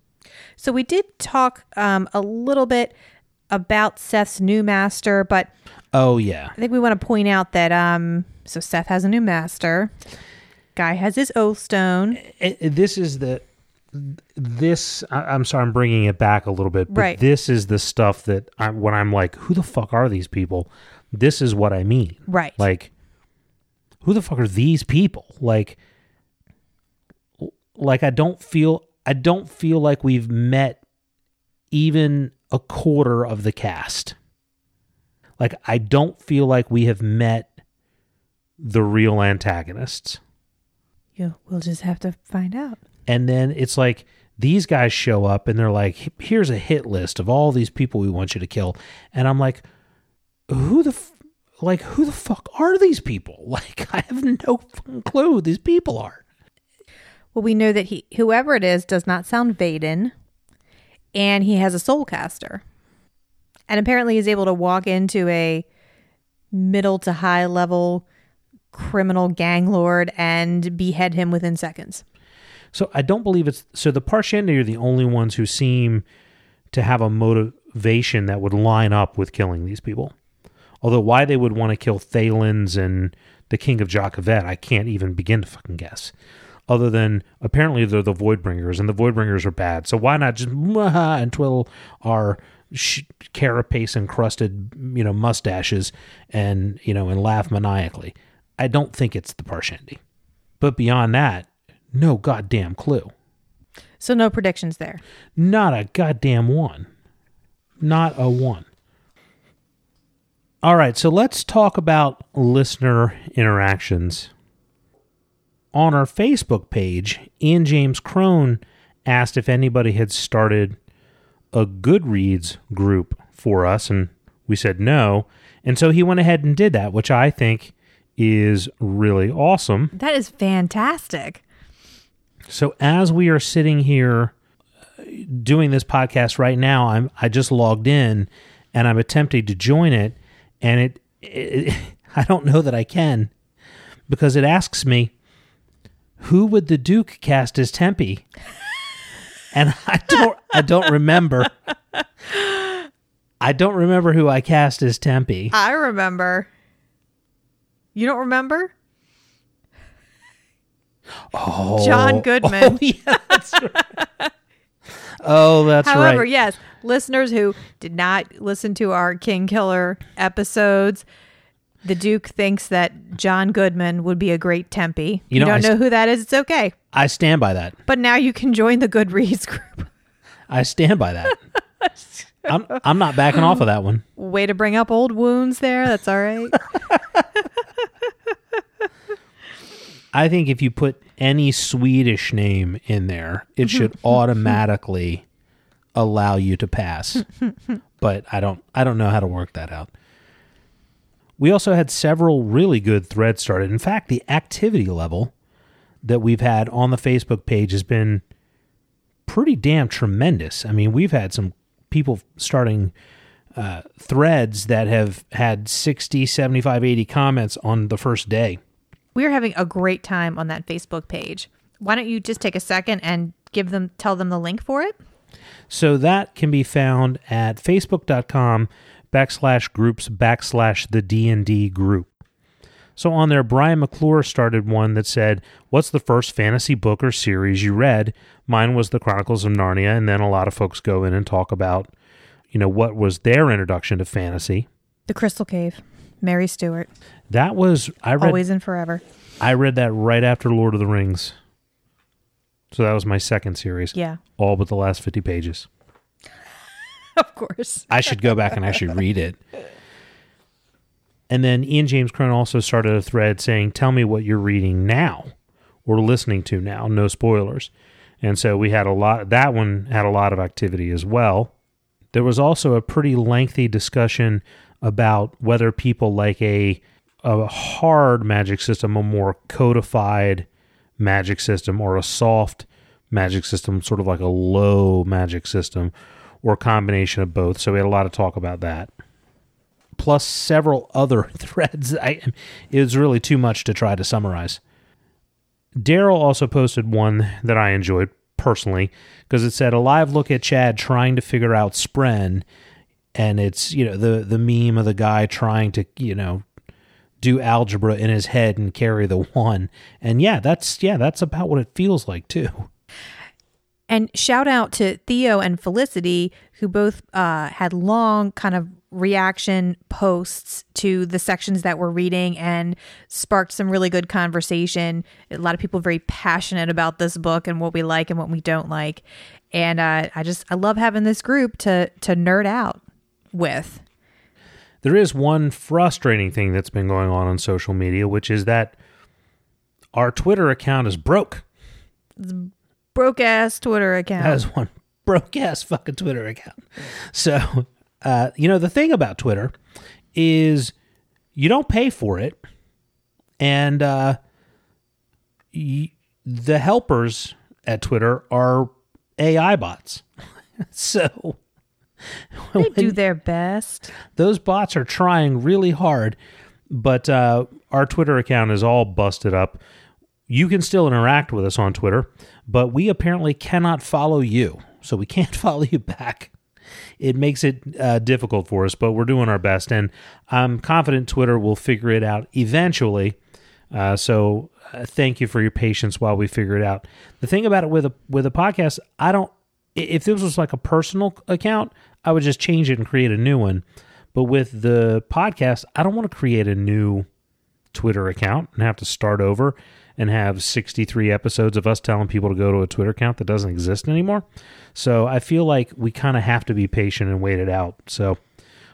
So we did talk um, a little bit about Szeth's new master, but Oh, yeah. I think we want to point out that um, so Seth has a new master. Guy has his oath stone. it, it- this is the this I, i'm sorry i'm bringing it back a little bit but Right. this is the stuff that I, when i'm like who the fuck are these people this is what i mean Right. like who the fuck are these people? Like like i don't feel i don't feel like we've met even a quarter of the cast. Like i don't feel like we have met the real antagonists. Yeah, we'll just have to find out. and then it's like these guys show up and they're like here's a hit list of all these people we want you to kill. And i'm like who the f- like who the fuck are these people? *laughs* Like i have no fucking clue who these people are. Well, we know that he, whoever it is, does not sound Vaden, and he has a soul caster, and apparently he's able to walk into a middle to high level criminal gang lord and behead him within seconds. so i don't believe it's so the Parshendi are the only ones who seem to have a motivation that would line up with killing these people although why they would want to kill Thaylens and the king of Jah Keved, i can't even begin to fucking guess other than apparently they're the Voidbringers, and the Voidbringers are bad. So why not just *laughs* and twiddle our sh- carapace encrusted, you know, mustaches and you know and laugh maniacally? I don't think it's the Parshendi, but beyond that, no goddamn clue. So no predictions there. Not a goddamn one. Not a one. All right, so let's talk about listener interactions. On our Facebook page, Ian James Crone asked if anybody had started a Goodreads group for us, and we said no. And so he went ahead and did that, which I think is really awesome. That is fantastic. So as we are sitting here uh, doing this podcast right now, I'm I just logged in and I'm attempting to join it, and it, it *laughs* I don't know that I can because it asks me who would the Duke cast as Tempi, and *laughs* I don't I don't remember. I don't remember who I cast as Tempi. I remember. You don't remember? Oh, John *laughs* oh, Goodman. Oh, yeah, that's right. Oh, that's However, right. yes, listeners who did not listen to our King Killer episodes, the Duke thinks that John Goodman would be a great Tempi. You, know, don't I know who that is, it's okay. I stand by that. But now you can join the Goodreads group. I stand by that. I'm I'm not backing off of that one. Way to bring up old wounds there. That's all right. *laughs* I think if you put any Swedish name in there, it should *laughs* automatically allow you to pass. *laughs* but I don't I don't know how to work that out. We also had several really good threads started. In fact, the activity level that we've had on the Facebook page has been pretty damn tremendous. I mean, we've had some people starting uh, threads that have had 60, 75, 80 comments on the first day. We're having a great time on that Facebook page. Why don't you just take a second and give them tell them the link for it? So that can be found at facebook.com backslash groups backslash the D&D group. So on there, Brian McClure started one that said, What's the first fantasy book or series you read? Mine was The Chronicles of Narnia, and then a lot of folks go in and talk about, you know, what was their introduction to fantasy. The Crystal Cave, Mary Stewart, That was I read always and forever. I read that right after Lord of the Rings. So that was my second series. Yeah, All but the last 50 pages. *laughs* of course. I should go back and actually read it. And then Ian James Crone also started a thread saying, Tell me what you're reading now or listening to now, no spoilers. And so we had a lot, that one had a lot of activity as well. There was also a pretty lengthy discussion about whether people like a, a hard magic system, a more codified magic system, or a soft magic system, sort of like a low magic system, or a combination of both. So we had a lot of talk about that plus several *laughs* other threads. I, it was really too much to try to summarize. Daryl also posted one that I enjoyed personally because it said a live look at Chad trying to figure out Spren, and it's you know the the meme of the guy trying to you know do algebra in his head and carry the one, and yeah, that's yeah that's about what it feels like too. And shout out to Theo and Felicity, who both uh, had long kind of reaction posts to the sections that we're reading and sparked some really good conversation. A lot of people very passionate about this book and what we like and what we don't like. And uh, I just I love having this group to to nerd out with. There is one frustrating thing that's been going on on social media, which is that our Twitter account is broke. Broke ass Twitter account. has one broke ass fucking Twitter account. So, uh, you know, the thing about Twitter is you don't pay for it, and uh, y- the helpers at Twitter are AI bots. *laughs* so, *laughs* they do their best. those bots are trying really hard, but uh, our Twitter account is all busted up. You can still interact with us on Twitter, but we apparently cannot follow you. So we can't *laughs* follow you back. It makes it uh, difficult for us, but we're doing our best. And I'm confident Twitter will figure it out eventually. Uh, so uh, thank you for your patience while we figure it out. The thing about it with a with a podcast, I don't. If this was like a personal account, I would just change it and create a new one. But with the podcast, I don't want to create a new Twitter account and have to start over and have 63 episodes of us telling people to go to a Twitter account that doesn't exist anymore. So I feel like we kind of have to be patient and wait it out. So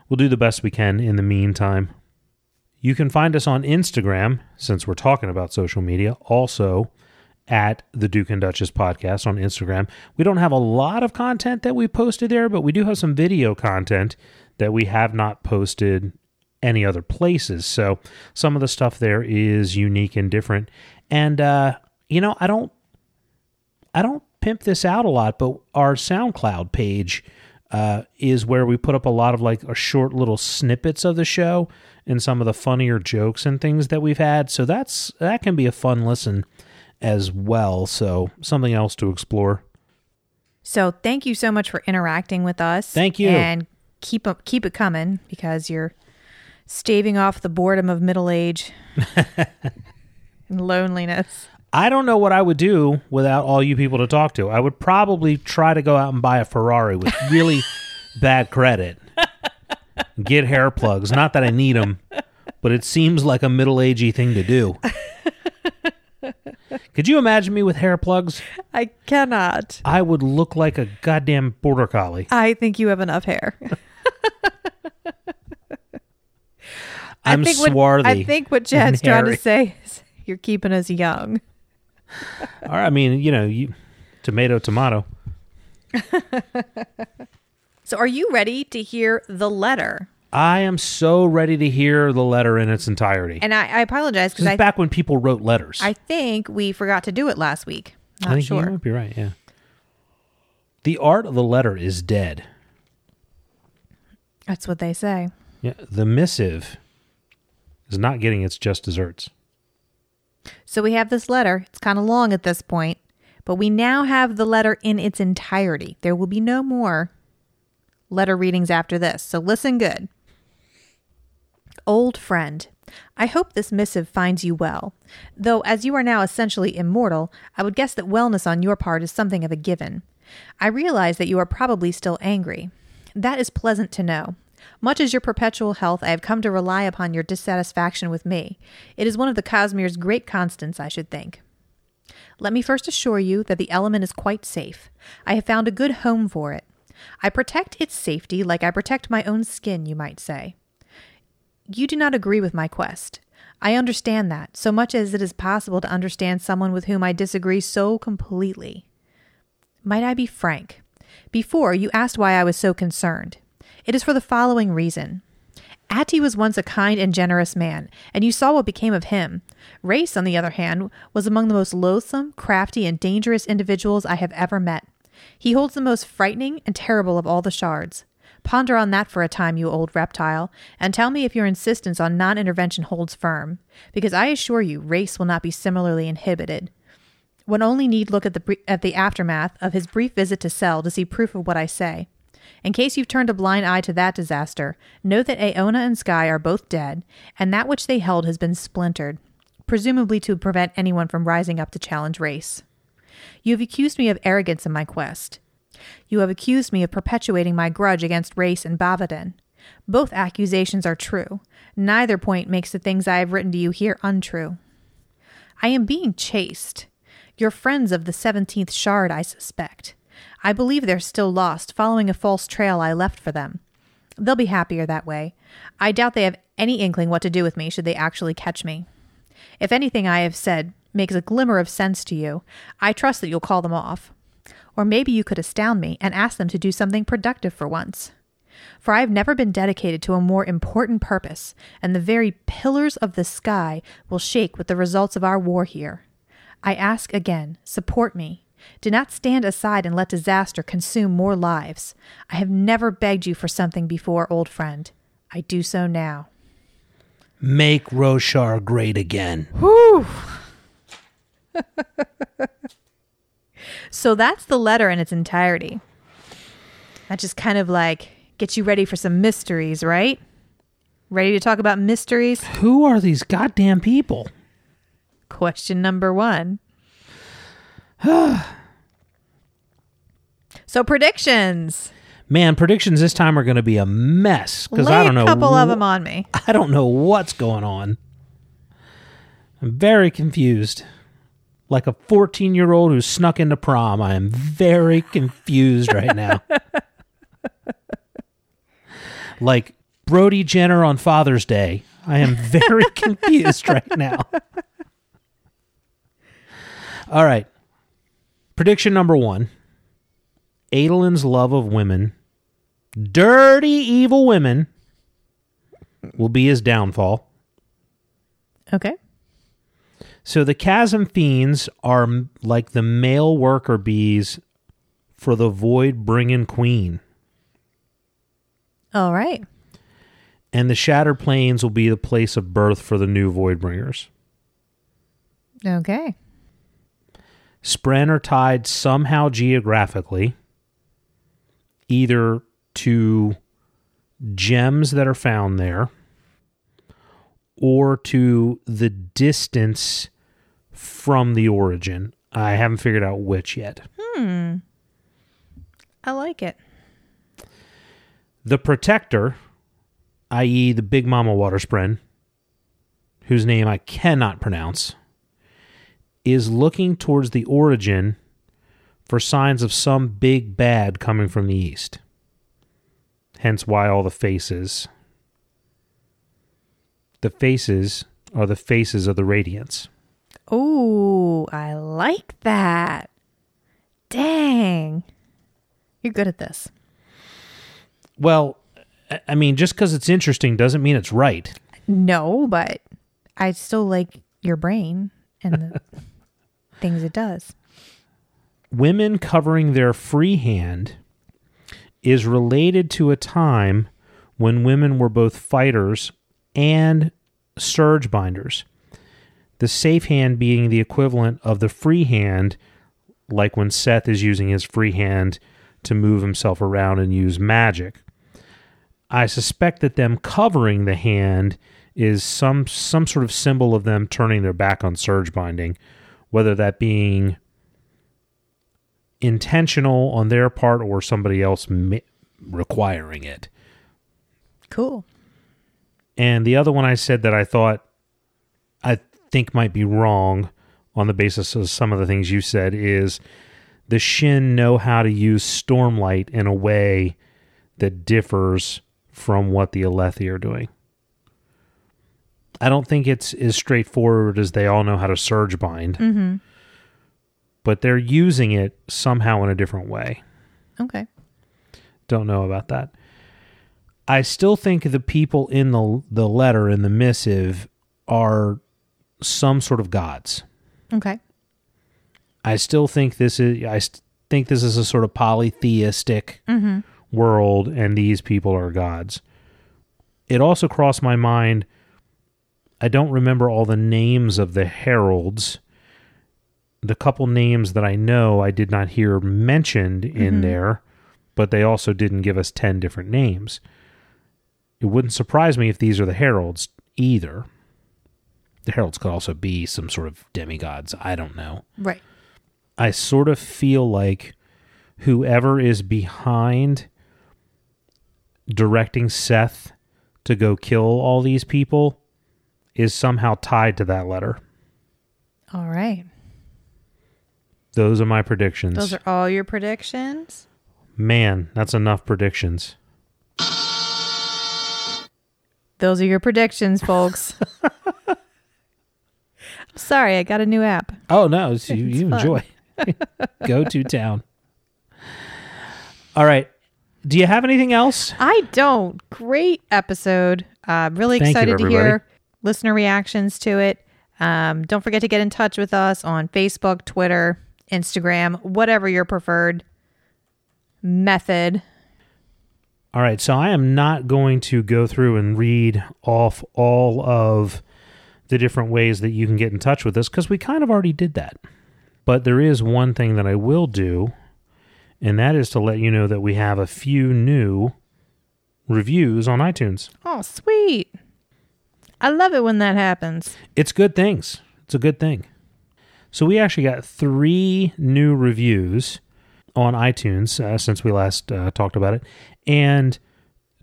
we'll do the best we can in the meantime. You can find us on Instagram, since we're talking about social media, also at the Duke and Duchess podcast on Instagram. We don't have a lot of content that we posted there, but we do have some video content that we have not posted any other places. So some of the stuff there is unique and different. And uh, you know, I don't I don't pimp this out a lot, but our SoundCloud page uh, is where we put up a lot of like a short little snippets of the show and some of the funnier jokes and things that we've had. So that's that can be a fun listen as well. So something else to explore. So thank you so much for interacting with us. Thank you. and keep up, keep it coming because you're staving off the boredom of middle age *laughs* and loneliness. I don't know what I would do without all you people to talk to. I would probably try to go out and buy a Ferrari with really *laughs* bad credit. Get hair plugs. Not that I need them, but it seems like a middle agey thing to do. *laughs* Could you imagine me with hair plugs? I cannot. I would look like a goddamn border collie. I think you have enough hair. *laughs* I'm I think swarthy. What, I think what Chad's trying to say is you're keeping us young. *laughs* Or, I mean, you know, you, tomato, tomato. *laughs* So are you ready to hear the letter? I am so ready to hear the letter in its entirety. And I, I apologize because back when people wrote letters. I think we forgot to do it last week. Not I think sure. you might be right. Yeah. The art of the letter is dead. That's what they say. Yeah, the missive is not getting its just desserts. So we have this letter. It's kind of long at this point, but we now have the letter in its entirety. There will be no more letter readings after this, so listen good. Old friend, I hope this missive finds you well. Though, as you are now essentially immortal, I would guess that wellness on your part is something of a given. I realize that you are probably still angry. That is pleasant to know. Much as your perpetual health, I have come to rely upon your dissatisfaction with me. It is one of the Cosmere's great constants, I should think. Let me first assure you that the element is quite safe. I have found a good home for it. I protect its safety like I protect my own skin, you might say. You do not agree with my quest. I understand that, so much as it is possible to understand someone with whom I disagree so completely. Might I be frank? Before, you asked why I was so concerned. It is for the following reason. Ati was once a kind and generous man, and you saw what became of him. Rayse, on the other hand, was among the most loathsome, crafty, and dangerous individuals I have ever met. He holds the most frightening and terrible of all the shards. Ponder on that for a time, you old reptile, and tell me if your insistence on non intervention holds firm, because I assure you, Rayse will not be similarly inhibited. One only need look at the, at the aftermath of his brief visit to Sel to see proof of what I say. In case you've turned a blind eye to that disaster, know that Aona and Skai are both dead, and that which they held has been splintered, presumably to prevent anyone from rising up to challenge Rayse. You have accused me of arrogance in my quest. You have accused me of perpetuating my grudge against Rayse and Bavadin. Both accusations are true. Neither point makes the things I have written to you here untrue. I am being chased. Your friends of the 17th Shard, I suspect. I believe they're still lost, following a false trail I left for them. They'll be happier that way. I doubt they have any inkling what to do with me should they actually catch me. If anything I have said makes a glimmer of sense to you, I trust that you'll call them off. Or maybe you could astound me and ask them to do something productive for once. For I have never been dedicated to a more important purpose, and the very pillars of the sky will shake with the results of our war here. I ask again, support me. Do not stand aside and let disaster consume more lives. I have never begged you for something before, old friend. I do so now. Make Roshar great again. Whew. *laughs* so that's the letter in its entirety. That just kind of like gets you ready for some mysteries, right? Ready to talk about mysteries? Who are these goddamn people? Question number one. *sighs* so predictions. Man, predictions this time are going to be a mess because I don't know. a couple of them on me. *laughs* I don't know what's going on. I'm very confused. Like a 14 year old who snuck into prom, I am very confused right now. *laughs* like Brody Jenner on Father's Day, I am very *laughs* confused right now. All right. Prediction number one Adolin's love of women, dirty, evil women, will be his downfall. Okay. So the chasm fiends are like the male worker bees for the void bringing queen. All right. And the shattered plains will be the place of birth for the new void bringers. Okay. Spren are tied somehow geographically, either to gems that are found there or to the distance from the origin. I haven't figured out which yet. Hmm. I like it. The protector, i.e., the Big Mama Water Spren, whose name I cannot pronounce, is looking towards the origin for signs of some big bad coming from the east. Hence why all the faces. The faces are the faces of the radiance. Oh, I like that. Dang. You're good at this. Well, I- mean, just because it's interesting doesn't mean it's right. No, but I still like your brain and the *laughs* things it does. women covering their free hand is related to a time when women were both fighters and surge binders. The safe hand being the equivalent of the free hand, like when Szeth is using his free hand to move himself around and use magic. I suspect that them covering the hand is some some sort of symbol of them turning their back on surge binding, whether that being intentional on their part or somebody else ma- requiring it. Cool. And the other one I said that I thought I think might be wrong on the basis of some of the things you said is the Shin know how to use Stormlight in a way that differs from what the Alethi are doing. I don't think it's as straightforward as they all know how to surge bind, Mm-hmm. but they're using it somehow in a different way. Okay. Don't know about that. I still think the people in the the letter in the missive are some sort of gods. Okay. I still think this is I st- think this is a sort of polytheistic Mm-hmm. world and these people are gods. It also crossed my mind I don't remember all the names of the heralds. The couple names that I know I did not hear mentioned in Mhm. there, but they also didn't give us 10 different names. It wouldn't surprise me if these are the heralds either. The heralds could also be some sort of demigods. I don't know. Right. I sort of feel like whoever is behind directing Szeth to go kill all these people is somehow tied to that letter. All right. Those are my predictions. Those are all your predictions. Man, that's enough predictions. Those are your predictions, folks. *laughs* Sorry, I got a new app. Oh no, you, you fun. enjoy. *laughs* go to town. All right. Do you have anything else? I don't. Great episode. Uh, really Thank you, excited to hear listener reactions to it. Um, don't forget to get in touch with us on Facebook, Twitter, Instagram, whatever your preferred method. All right, so I am not going to go through and read off all of the different ways that you can get in touch with us because we kind of already did that. But there is one thing that I will do, and that is to let you know that we have a few new reviews on iTunes. Oh, sweet. I love it when that happens. It's good things. It's a good thing. So we actually got three new reviews on iTunes uh, since we last uh, talked about it, and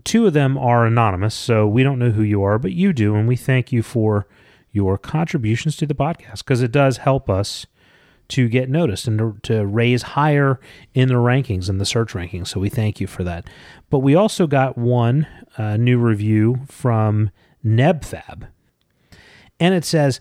two of them are anonymous, so we don't know who you are, but you do, and we thank you for your contributions to the podcast because it does help us to get noticed and to, to raise higher in the rankings in the search rankings. So we thank you for that. But we also got one uh, new review from Nebfab, and it says.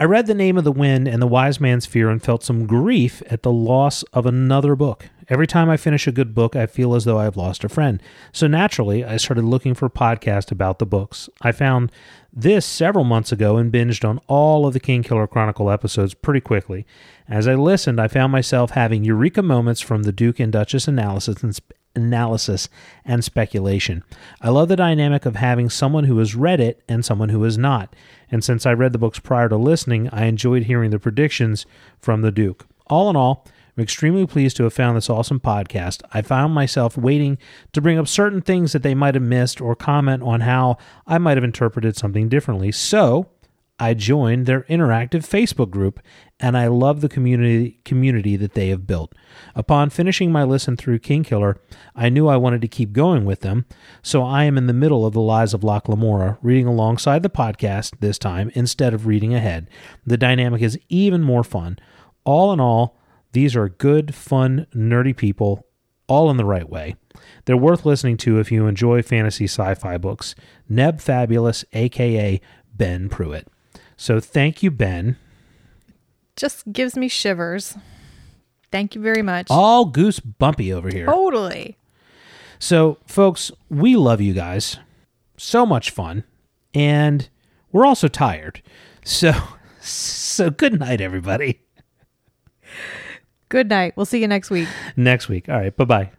I read The Name of the Wind and The Wise Man's Fear and felt some grief at the loss of another book. Every time I finish a good book, I feel as though I have lost a friend. So naturally, I started looking for podcasts about the books. I found this several months ago and binged on all of the King Killer Chronicle episodes pretty quickly. As I listened, I found myself having eureka moments from the Duke and Duchess analysis and sp- analysis and speculation. I love the dynamic of having someone who has read it and someone who has not. And since I read the books prior to listening, I enjoyed hearing the predictions from the Duke. All in all, I'm extremely pleased to have found this awesome podcast. I found myself waiting to bring up certain things that they might have missed or comment on how I might have interpreted something differently. So, I joined their interactive Facebook group and I love the community community that they have built. Upon finishing my listen through King Killer, I knew I wanted to keep going with them, so I am in the middle of the Lies of Locke Lamora, reading alongside the podcast this time instead of reading ahead. The dynamic is even more fun. All in all, these are good, fun, nerdy people, all in the right way. They're worth listening to if you enjoy fantasy sci-fi books. Neb Fabulous, aka Ben Pruitt. So thank you, Ben. Just gives me shivers. Thank you very much. All goose bumpy over here. Totally. So, folks, we love you guys. So much fun. And we're also tired. So, *laughs* so good night, everybody. Good night. We'll see you next week. Next week. All right. Bye bye.